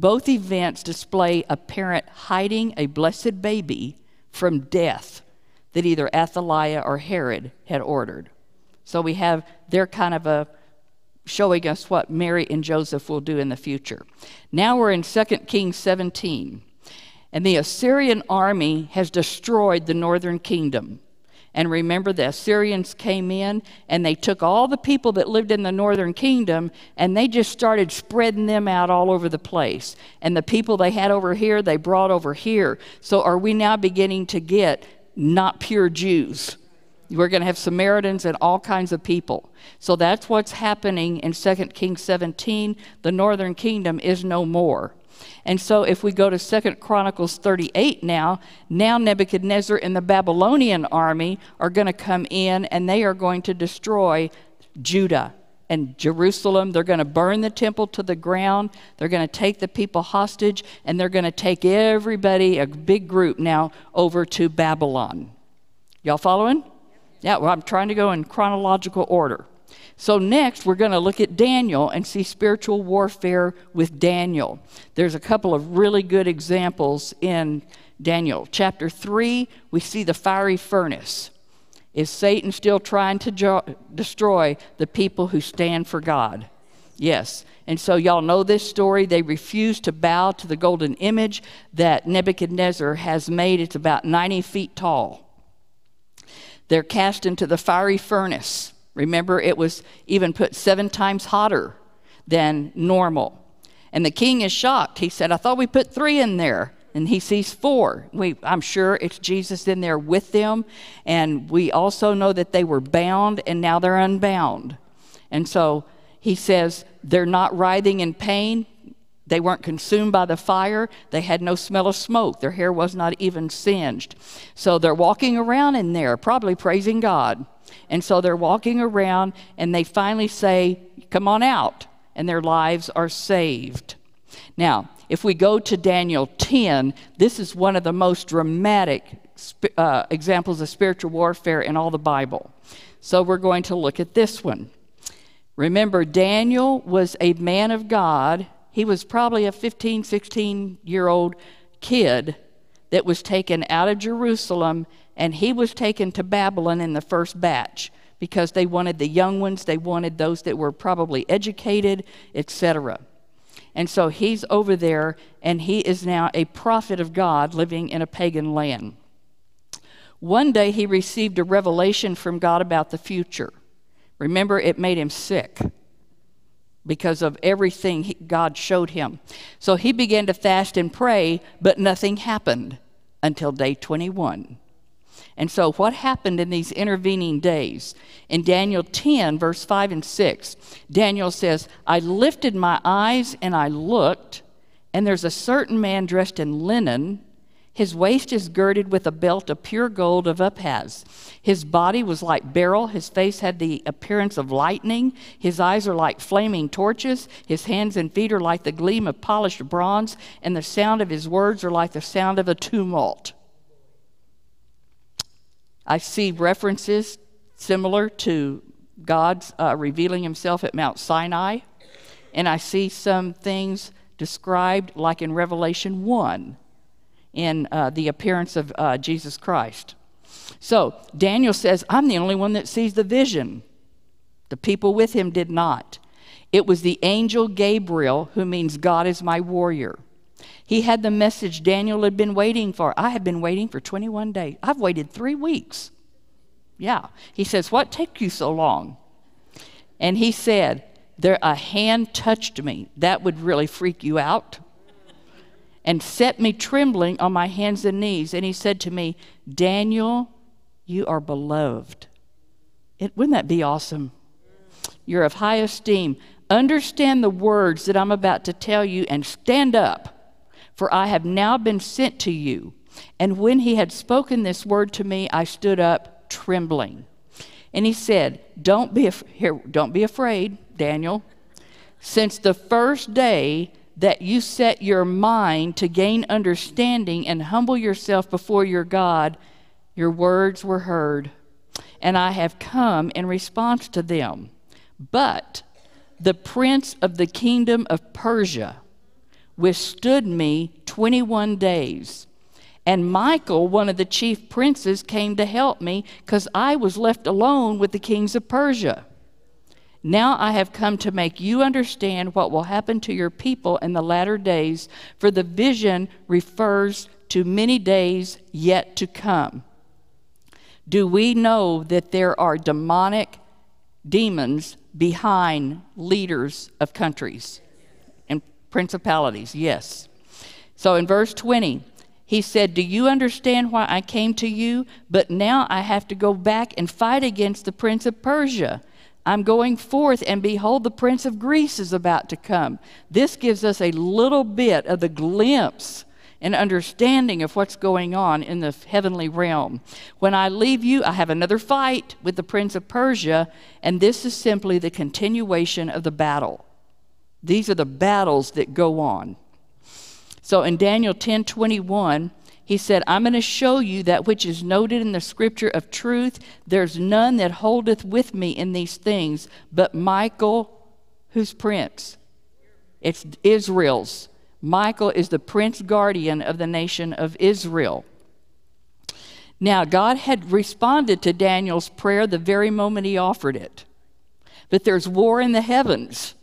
S1: both events display a parent hiding a blessed baby from death that either Athaliah or Herod had ordered. So we have their kind of a showing us what Mary and Joseph will do in the future. Now we're in 2 Kings 17. And the Assyrian army has destroyed the northern kingdom. And remember, the Assyrians came in and they took all the people that lived in the northern kingdom and they just started spreading them out all over the place. And the people they had over here, they brought over here. So are we now beginning to get not pure Jews? We're going to have Samaritans and all kinds of people. So that's what's happening in 2 Kings 17. The northern kingdom is no more. And so if we go to Second Chronicles 38 now, now Nebuchadnezzar and the Babylonian army are going to come in and they are going to destroy Judah and Jerusalem. They're going to burn the temple to the ground. They're going to take the people hostage and they're going to take everybody, a big group now, over to Babylon. Y'all following? Yeah, well, I'm trying to go in chronological order. So, next, we're going to look at Daniel and see spiritual warfare with Daniel. There's a couple of really good examples in Daniel. Chapter 3, we see the fiery furnace. Is Satan still trying to jo- destroy the people who stand for God? Yes. And so, y'all know this story. They refuse to bow to the golden image that Nebuchadnezzar has made. It's about 90 feet tall. They're cast into the fiery furnace. Remember, it was even put seven times hotter than normal. And the king is shocked. He said, I thought we put three in there. And he sees four. We, I'm sure it's Jesus in there with them. And we also know that they were bound and now they're unbound. And so he says, they're not writhing in pain. They weren't consumed by the fire. They had no smell of smoke. Their hair was not even singed. So they're walking around in there, probably praising God. And so they're walking around and they finally say, Come on out. And their lives are saved. Now, if we go to Daniel 10, this is one of the most dramatic uh, examples of spiritual warfare in all the Bible. So we're going to look at this one. Remember, Daniel was a man of God. He was probably a 15, 16 year old kid that was taken out of Jerusalem and he was taken to Babylon in the first batch because they wanted the young ones, they wanted those that were probably educated, etc. And so he's over there, and he is now a prophet of God living in a pagan land. One day he received a revelation from God about the future. Remember, it made him sick because of everything he, God showed him. So he began to fast and pray, but nothing happened until day 21. And so, what happened in these intervening days? In Daniel 10, verse 5 and 6, Daniel says, I lifted my eyes and I looked, and there's a certain man dressed in linen. His waist is girded with a belt of pure gold of Uphaz. His body was like beryl. His face had the appearance of lightning. His eyes are like flaming torches. His hands and feet are like the gleam of polished bronze. And the sound of his words are like the sound of a tumult. I see references similar to God's uh, revealing himself at Mount Sinai. And I see some things described like in Revelation 1 in uh, the appearance of uh, Jesus Christ. So Daniel says, I'm the only one that sees the vision. The people with him did not. It was the angel Gabriel, who means God is my warrior. He had the message Daniel had been waiting for. I have been waiting for 21 days. I've waited three weeks. Yeah. He says, What took you so long? And he said, There a hand touched me. That would really freak you out. And set me trembling on my hands and knees. And he said to me, Daniel, you are beloved. It, wouldn't that be awesome? You're of high esteem. Understand the words that I'm about to tell you and stand up, for I have now been sent to you. And when he had spoken this word to me, I stood up trembling. And he said, Don't be, af- here, don't be afraid, Daniel. Since the first day that you set your mind to gain understanding and humble yourself before your God, your words were heard, and I have come in response to them. But the prince of the kingdom of Persia withstood me 21 days. And Michael, one of the chief princes, came to help me because I was left alone with the kings of Persia. Now I have come to make you understand what will happen to your people in the latter days, for the vision refers to many days yet to come do we know that there are demonic demons behind leaders of countries and principalities? Yes. So in verse 20, he said, Do you understand why I came to you? But now I have to go back and fight against the prince of Persia. I'm going forth, and behold, the prince of Greece is about to come. This gives us a little bit of the glimpse and understanding of what's going on in the heavenly realm. When I leave you, I have another fight with the prince of Persia, and this is simply the continuation of the battle. These are the battles that go on. So in Daniel 10 21, he said, I'm going to show you that which is noted in the scripture of truth. There's none that holdeth with me in these things, but Michael, who's prince? It's Israel's Michael is the prince guardian of the nation of Israel. Now, God had responded to Daniel's prayer the very moment he offered it. But there's war in the heavens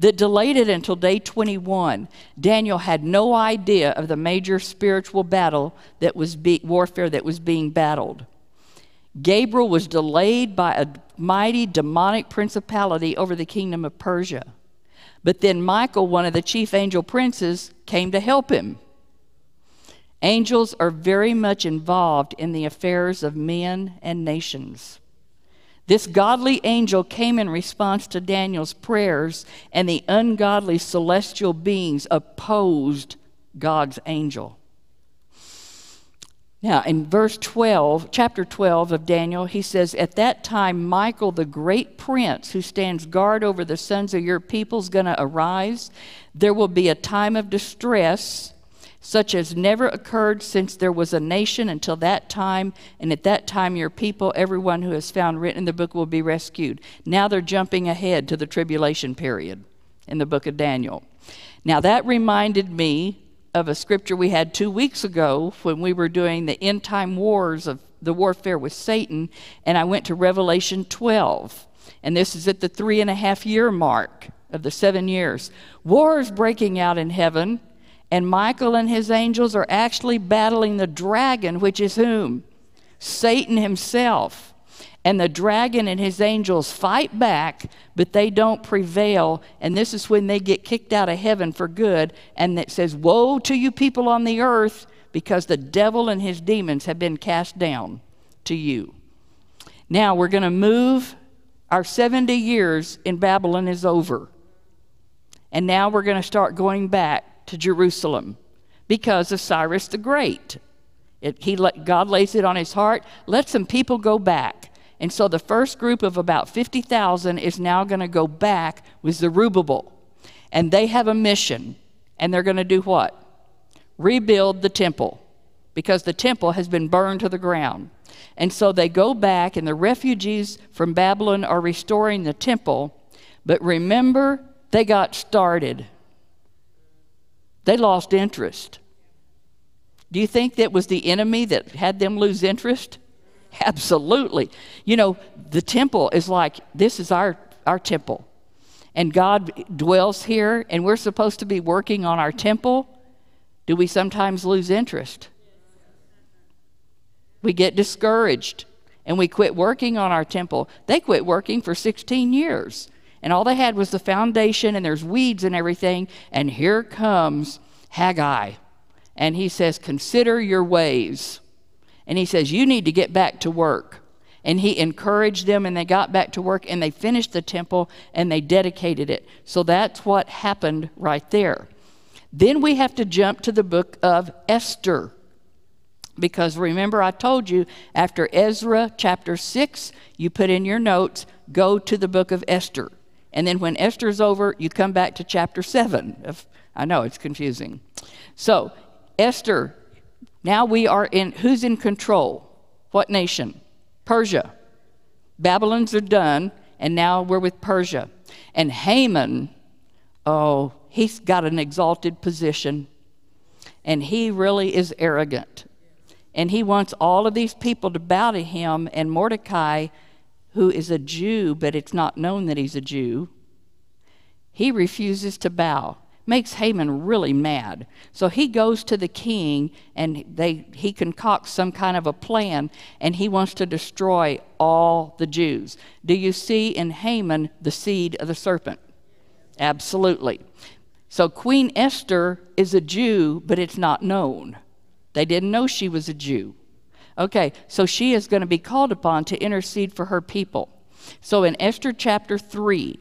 S1: that delayed it until day 21. Daniel had no idea of the major spiritual battle that was be- warfare that was being battled. Gabriel was delayed by a mighty demonic principality over the kingdom of Persia. But then Michael, one of the chief angel princes, came to help him. Angels are very much involved in the affairs of men and nations. This godly angel came in response to Daniel's prayers, and the ungodly celestial beings opposed God's angel. Now, in verse 12, chapter 12 of Daniel, he says, At that time, Michael, the great prince who stands guard over the sons of your people, is going to arise. There will be a time of distress, such as never occurred since there was a nation until that time. And at that time, your people, everyone who is found written in the book, will be rescued. Now they're jumping ahead to the tribulation period in the book of Daniel. Now, that reminded me of a scripture we had two weeks ago when we were doing the end time wars of the warfare with Satan, and I went to Revelation 12. And this is at the three and a half year mark of the seven years. War is breaking out in heaven, and Michael and his angels are actually battling the dragon, which is whom? Satan himself. And the dragon and his angels fight back, but they don't prevail. And this is when they get kicked out of heaven for good. And it says, Woe to you people on the earth, because the devil and his demons have been cast down to you. Now we're going to move. Our 70 years in Babylon is over. And now we're going to start going back to Jerusalem because of Cyrus the Great. It, he let, God lays it on his heart. Let some people go back. And so the first group of about 50,000 is now going to go back with Zerubbabel. And they have a mission. And they're going to do what? Rebuild the temple. because the temple has been burned to the ground. And so they go back, and the refugees from Babylon are restoring the temple. But remember, they got started, they lost interest. Do you think that was the enemy that had them lose interest? Absolutely. You know, the temple is like this is our, our temple. And God dwells here, and we're supposed to be working on our temple. Do we sometimes lose interest? We get discouraged and we quit working on our temple. They quit working for 16 years. And all they had was the foundation, and there's weeds and everything. And here comes Haggai. And he says, Consider your ways. And he says, You need to get back to work. And he encouraged them, and they got back to work, and they finished the temple and they dedicated it. So that's what happened right there. Then we have to jump to the book of Esther. Because remember, I told you after Ezra chapter 6, you put in your notes, go to the book of Esther. And then when Esther's over, you come back to chapter 7. I know it's confusing. So, Esther, now we are in, who's in control? What nation? Persia. Babylon's are done, and now we're with Persia. And Haman, oh, he's got an exalted position, and he really is arrogant. And he wants all of these people to bow to him. And Mordecai, who is a Jew, but it's not known that he's a Jew, he refuses to bow. Makes Haman really mad. So he goes to the king and they, he concocts some kind of a plan and he wants to destroy all the Jews. Do you see in Haman the seed of the serpent? Absolutely. So Queen Esther is a Jew, but it's not known. They didn't know she was a Jew. Okay, so she is going to be called upon to intercede for her people. So in Esther chapter 3,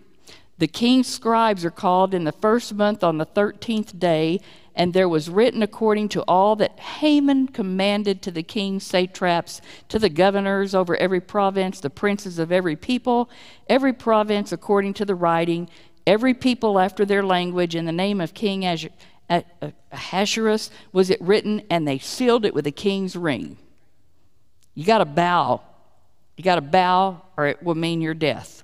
S1: the king's scribes are called in the first month on the 13th day, and there was written according to all that Haman commanded to the king's satraps, to the governors over every province, the princes of every people, every province according to the writing, every people after their language, in the name of King Ahasuerus was it written, and they sealed it with a king's ring. You got to bow. You got to bow, or it will mean your death.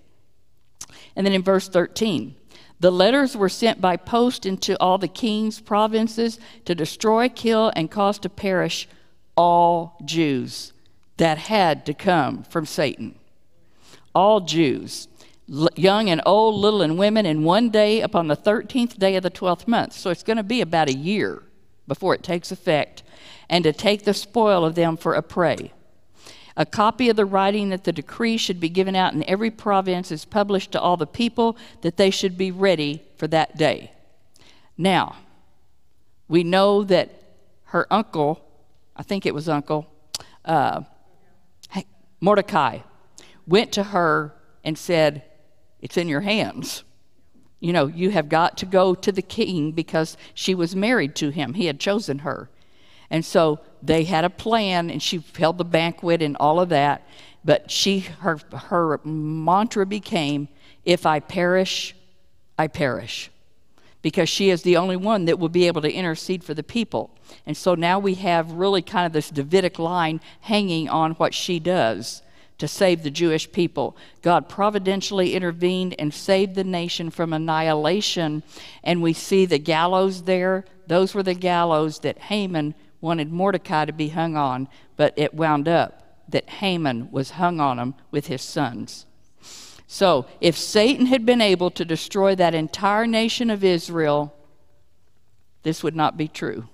S1: And then in verse 13, the letters were sent by post into all the king's provinces to destroy, kill, and cause to perish all Jews that had to come from Satan. All Jews young and old, little and women, in one day upon the 13th day of the 12th month. So it's going to be about a year before it takes effect, and to take the spoil of them for a prey. A copy of the writing that the decree should be given out in every province is published to all the people that they should be ready for that day. Now, we know that her uncle, I think it was uncle, uh, Mordecai, went to her and said, it's in your hands. You know, you have got to go to the king because she was married to him. He had chosen her. And so they had a plan and she held the banquet and all of that. But she her her mantra became, if I perish, I perish. Because she is the only one that will be able to intercede for the people. And so now we have really kind of this Davidic line hanging on what she does to save the Jewish people. God providentially intervened and saved the nation from annihilation. And we see the gallows there. Those were the gallows that Haman wanted Mordecai to be hung on, but it wound up that Haman was hung on him with his sons. So, if Satan had been able to destroy that entire nation of Israel, this would not be true.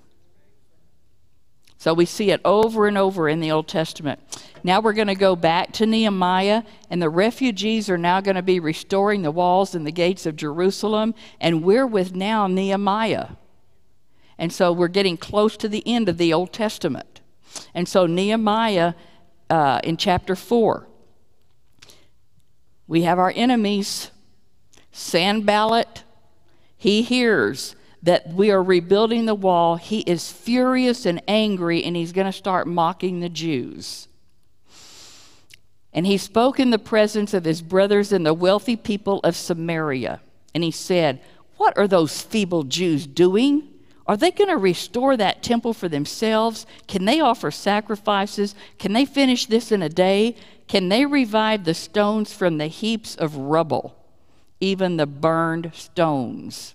S1: So we see it over and over in the Old Testament. Now we're going to go back to Nehemiah, and the refugees are now going to be restoring the walls and the gates of Jerusalem, and we're with now Nehemiah. And so we're getting close to the end of the Old Testament. And so Nehemiah uh, in chapter 4, we have our enemies, Sanballat, he hears that we are rebuilding the wall, he is furious and angry, and he's going to start mocking the Jews. And he spoke in the presence of his brothers and the wealthy people of Samaria. And he said, What are those feeble Jews doing? Are they going to restore that temple for themselves? Can they offer sacrifices? Can they finish this in a day? Can they revive the stones from the heaps of rubble, even the burned stones?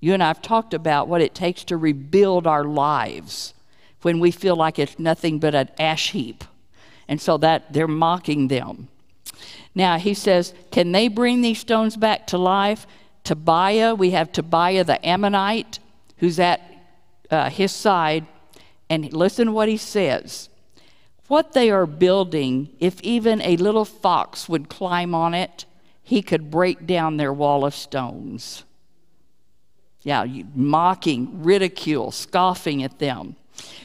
S1: You and I have talked about what it takes to rebuild our lives when we feel like it's nothing but an ash heap. And so that they're mocking them. Now he says, Can they bring these stones back to life? Tobiah, we have Tobiah the Ammonite, who's at uh, his side. And listen what he says. What they are building, if even a little fox would climb on it, he could break down their wall of stones. Yeah, mocking, ridicule, scoffing at them.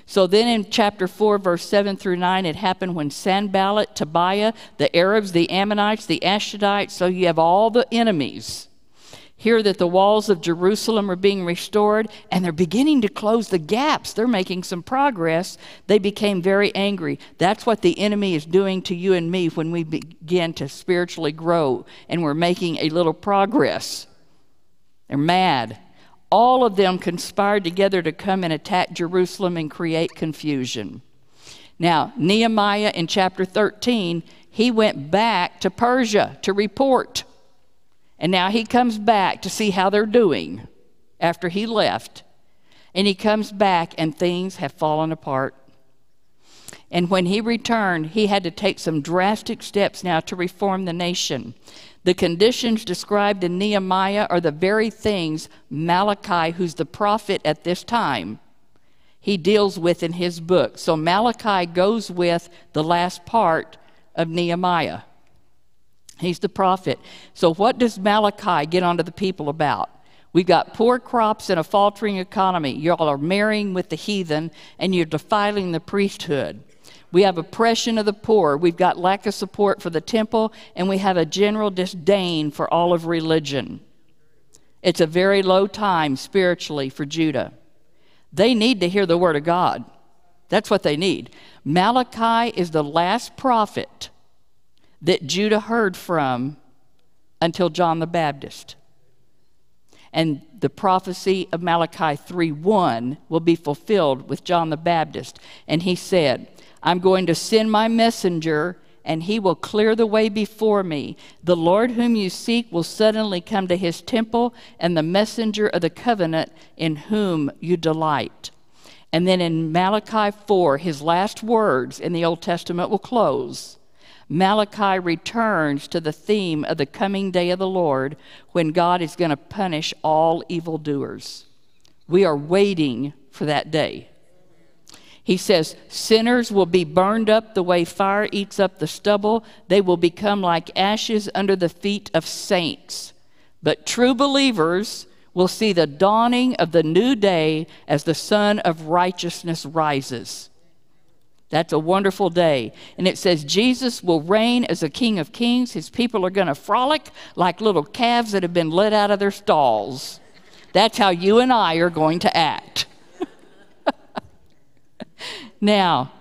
S1: So then in chapter 4, verse 7 through 9, it happened when Sanballat, Tobiah, the Arabs, the Ammonites, the Ashdodites, so you have all the enemies. Hear that the walls of Jerusalem are being restored and they're beginning to close the gaps. They're making some progress. They became very angry. That's what the enemy is doing to you and me when we begin to spiritually grow and we're making a little progress. They're mad all of them conspired together to come and attack Jerusalem and create confusion. Now, Nehemiah in chapter 13, he went back to Persia to report. And now he comes back to see how they're doing after he left. And he comes back, and things have fallen apart. And when he returned, he had to take some drastic steps now to reform the nation. The conditions described in Nehemiah are the very things Malachi, who's the prophet at this time, he deals with in his book. So Malachi goes with the last part of Nehemiah. He's the prophet. So, what does Malachi get onto the people about? We've got poor crops and a faltering economy. Y'all are marrying with the heathen and you're defiling the priesthood. We have oppression of the poor. We've got lack of support for the temple, and we have a general disdain for all of religion. It's a very low time spiritually for Judah. They need to hear the word of God. That's what they need. Malachi is the last prophet that Judah heard from until John the Baptist. And the prophecy of Malachi 3:1 will be fulfilled with John the Baptist. And he said, I'm going to send my messenger, and he will clear the way before me. The Lord whom you seek will suddenly come to his temple, and the messenger of the covenant in whom you delight. And then in Malachi 4, his last words in the Old Testament will close. Malachi returns to the theme of the coming day of the Lord when God is going to punish all evildoers. We are waiting for that day. He says, Sinners will be burned up the way fire eats up the stubble. They will become like ashes under the feet of saints. But true believers will see the dawning of the new day as the sun of righteousness rises. That's a wonderful day. And it says Jesus will reign as a king of kings. His people are going to frolic like little calves that have been let out of their stalls. That's how you and I are going to act. Now,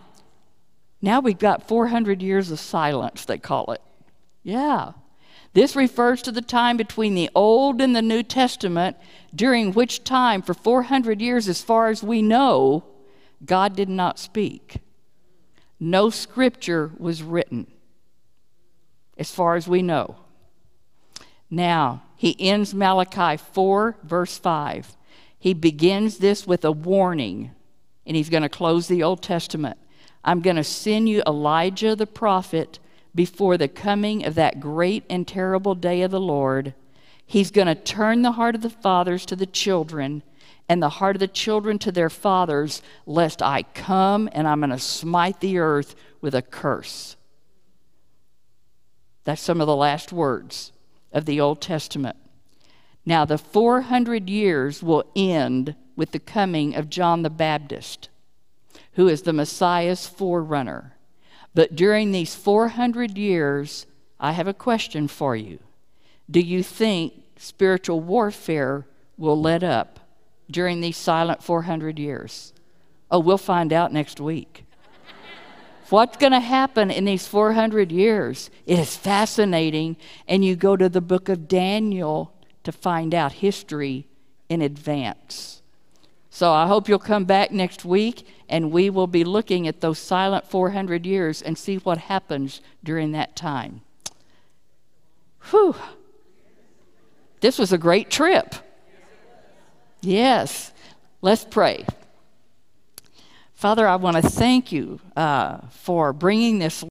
S1: now we've got 400 years of silence, they call it. Yeah. This refers to the time between the Old and the New Testament, during which time, for 400 years, as far as we know, God did not speak. No scripture was written, as far as we know. Now, he ends Malachi 4, verse 5. He begins this with a warning and he's going to close the Old Testament. I'm going to send you Elijah the prophet before the coming of that great and terrible day of the Lord. He's going to turn the heart of the fathers to the children and the heart of the children to their fathers, lest I come and I'm going to smite the earth with a curse. That's some of the last words of the Old Testament. Now, the 400 years will end with the coming of John the Baptist, who is the Messiah's forerunner. But during these 400 years, I have a question for you. Do you think spiritual warfare will let up during these silent 400 years? Oh, we'll find out next week. What's going to happen in these 400 years? It is fascinating, and you go to the book of Daniel to find out history in advance. So I hope you'll come back next week and we will be looking at those silent 400 years and see what happens during that time. Whew. This was a great trip. Yes, let's pray. Father, I want to thank you uh, for bringing this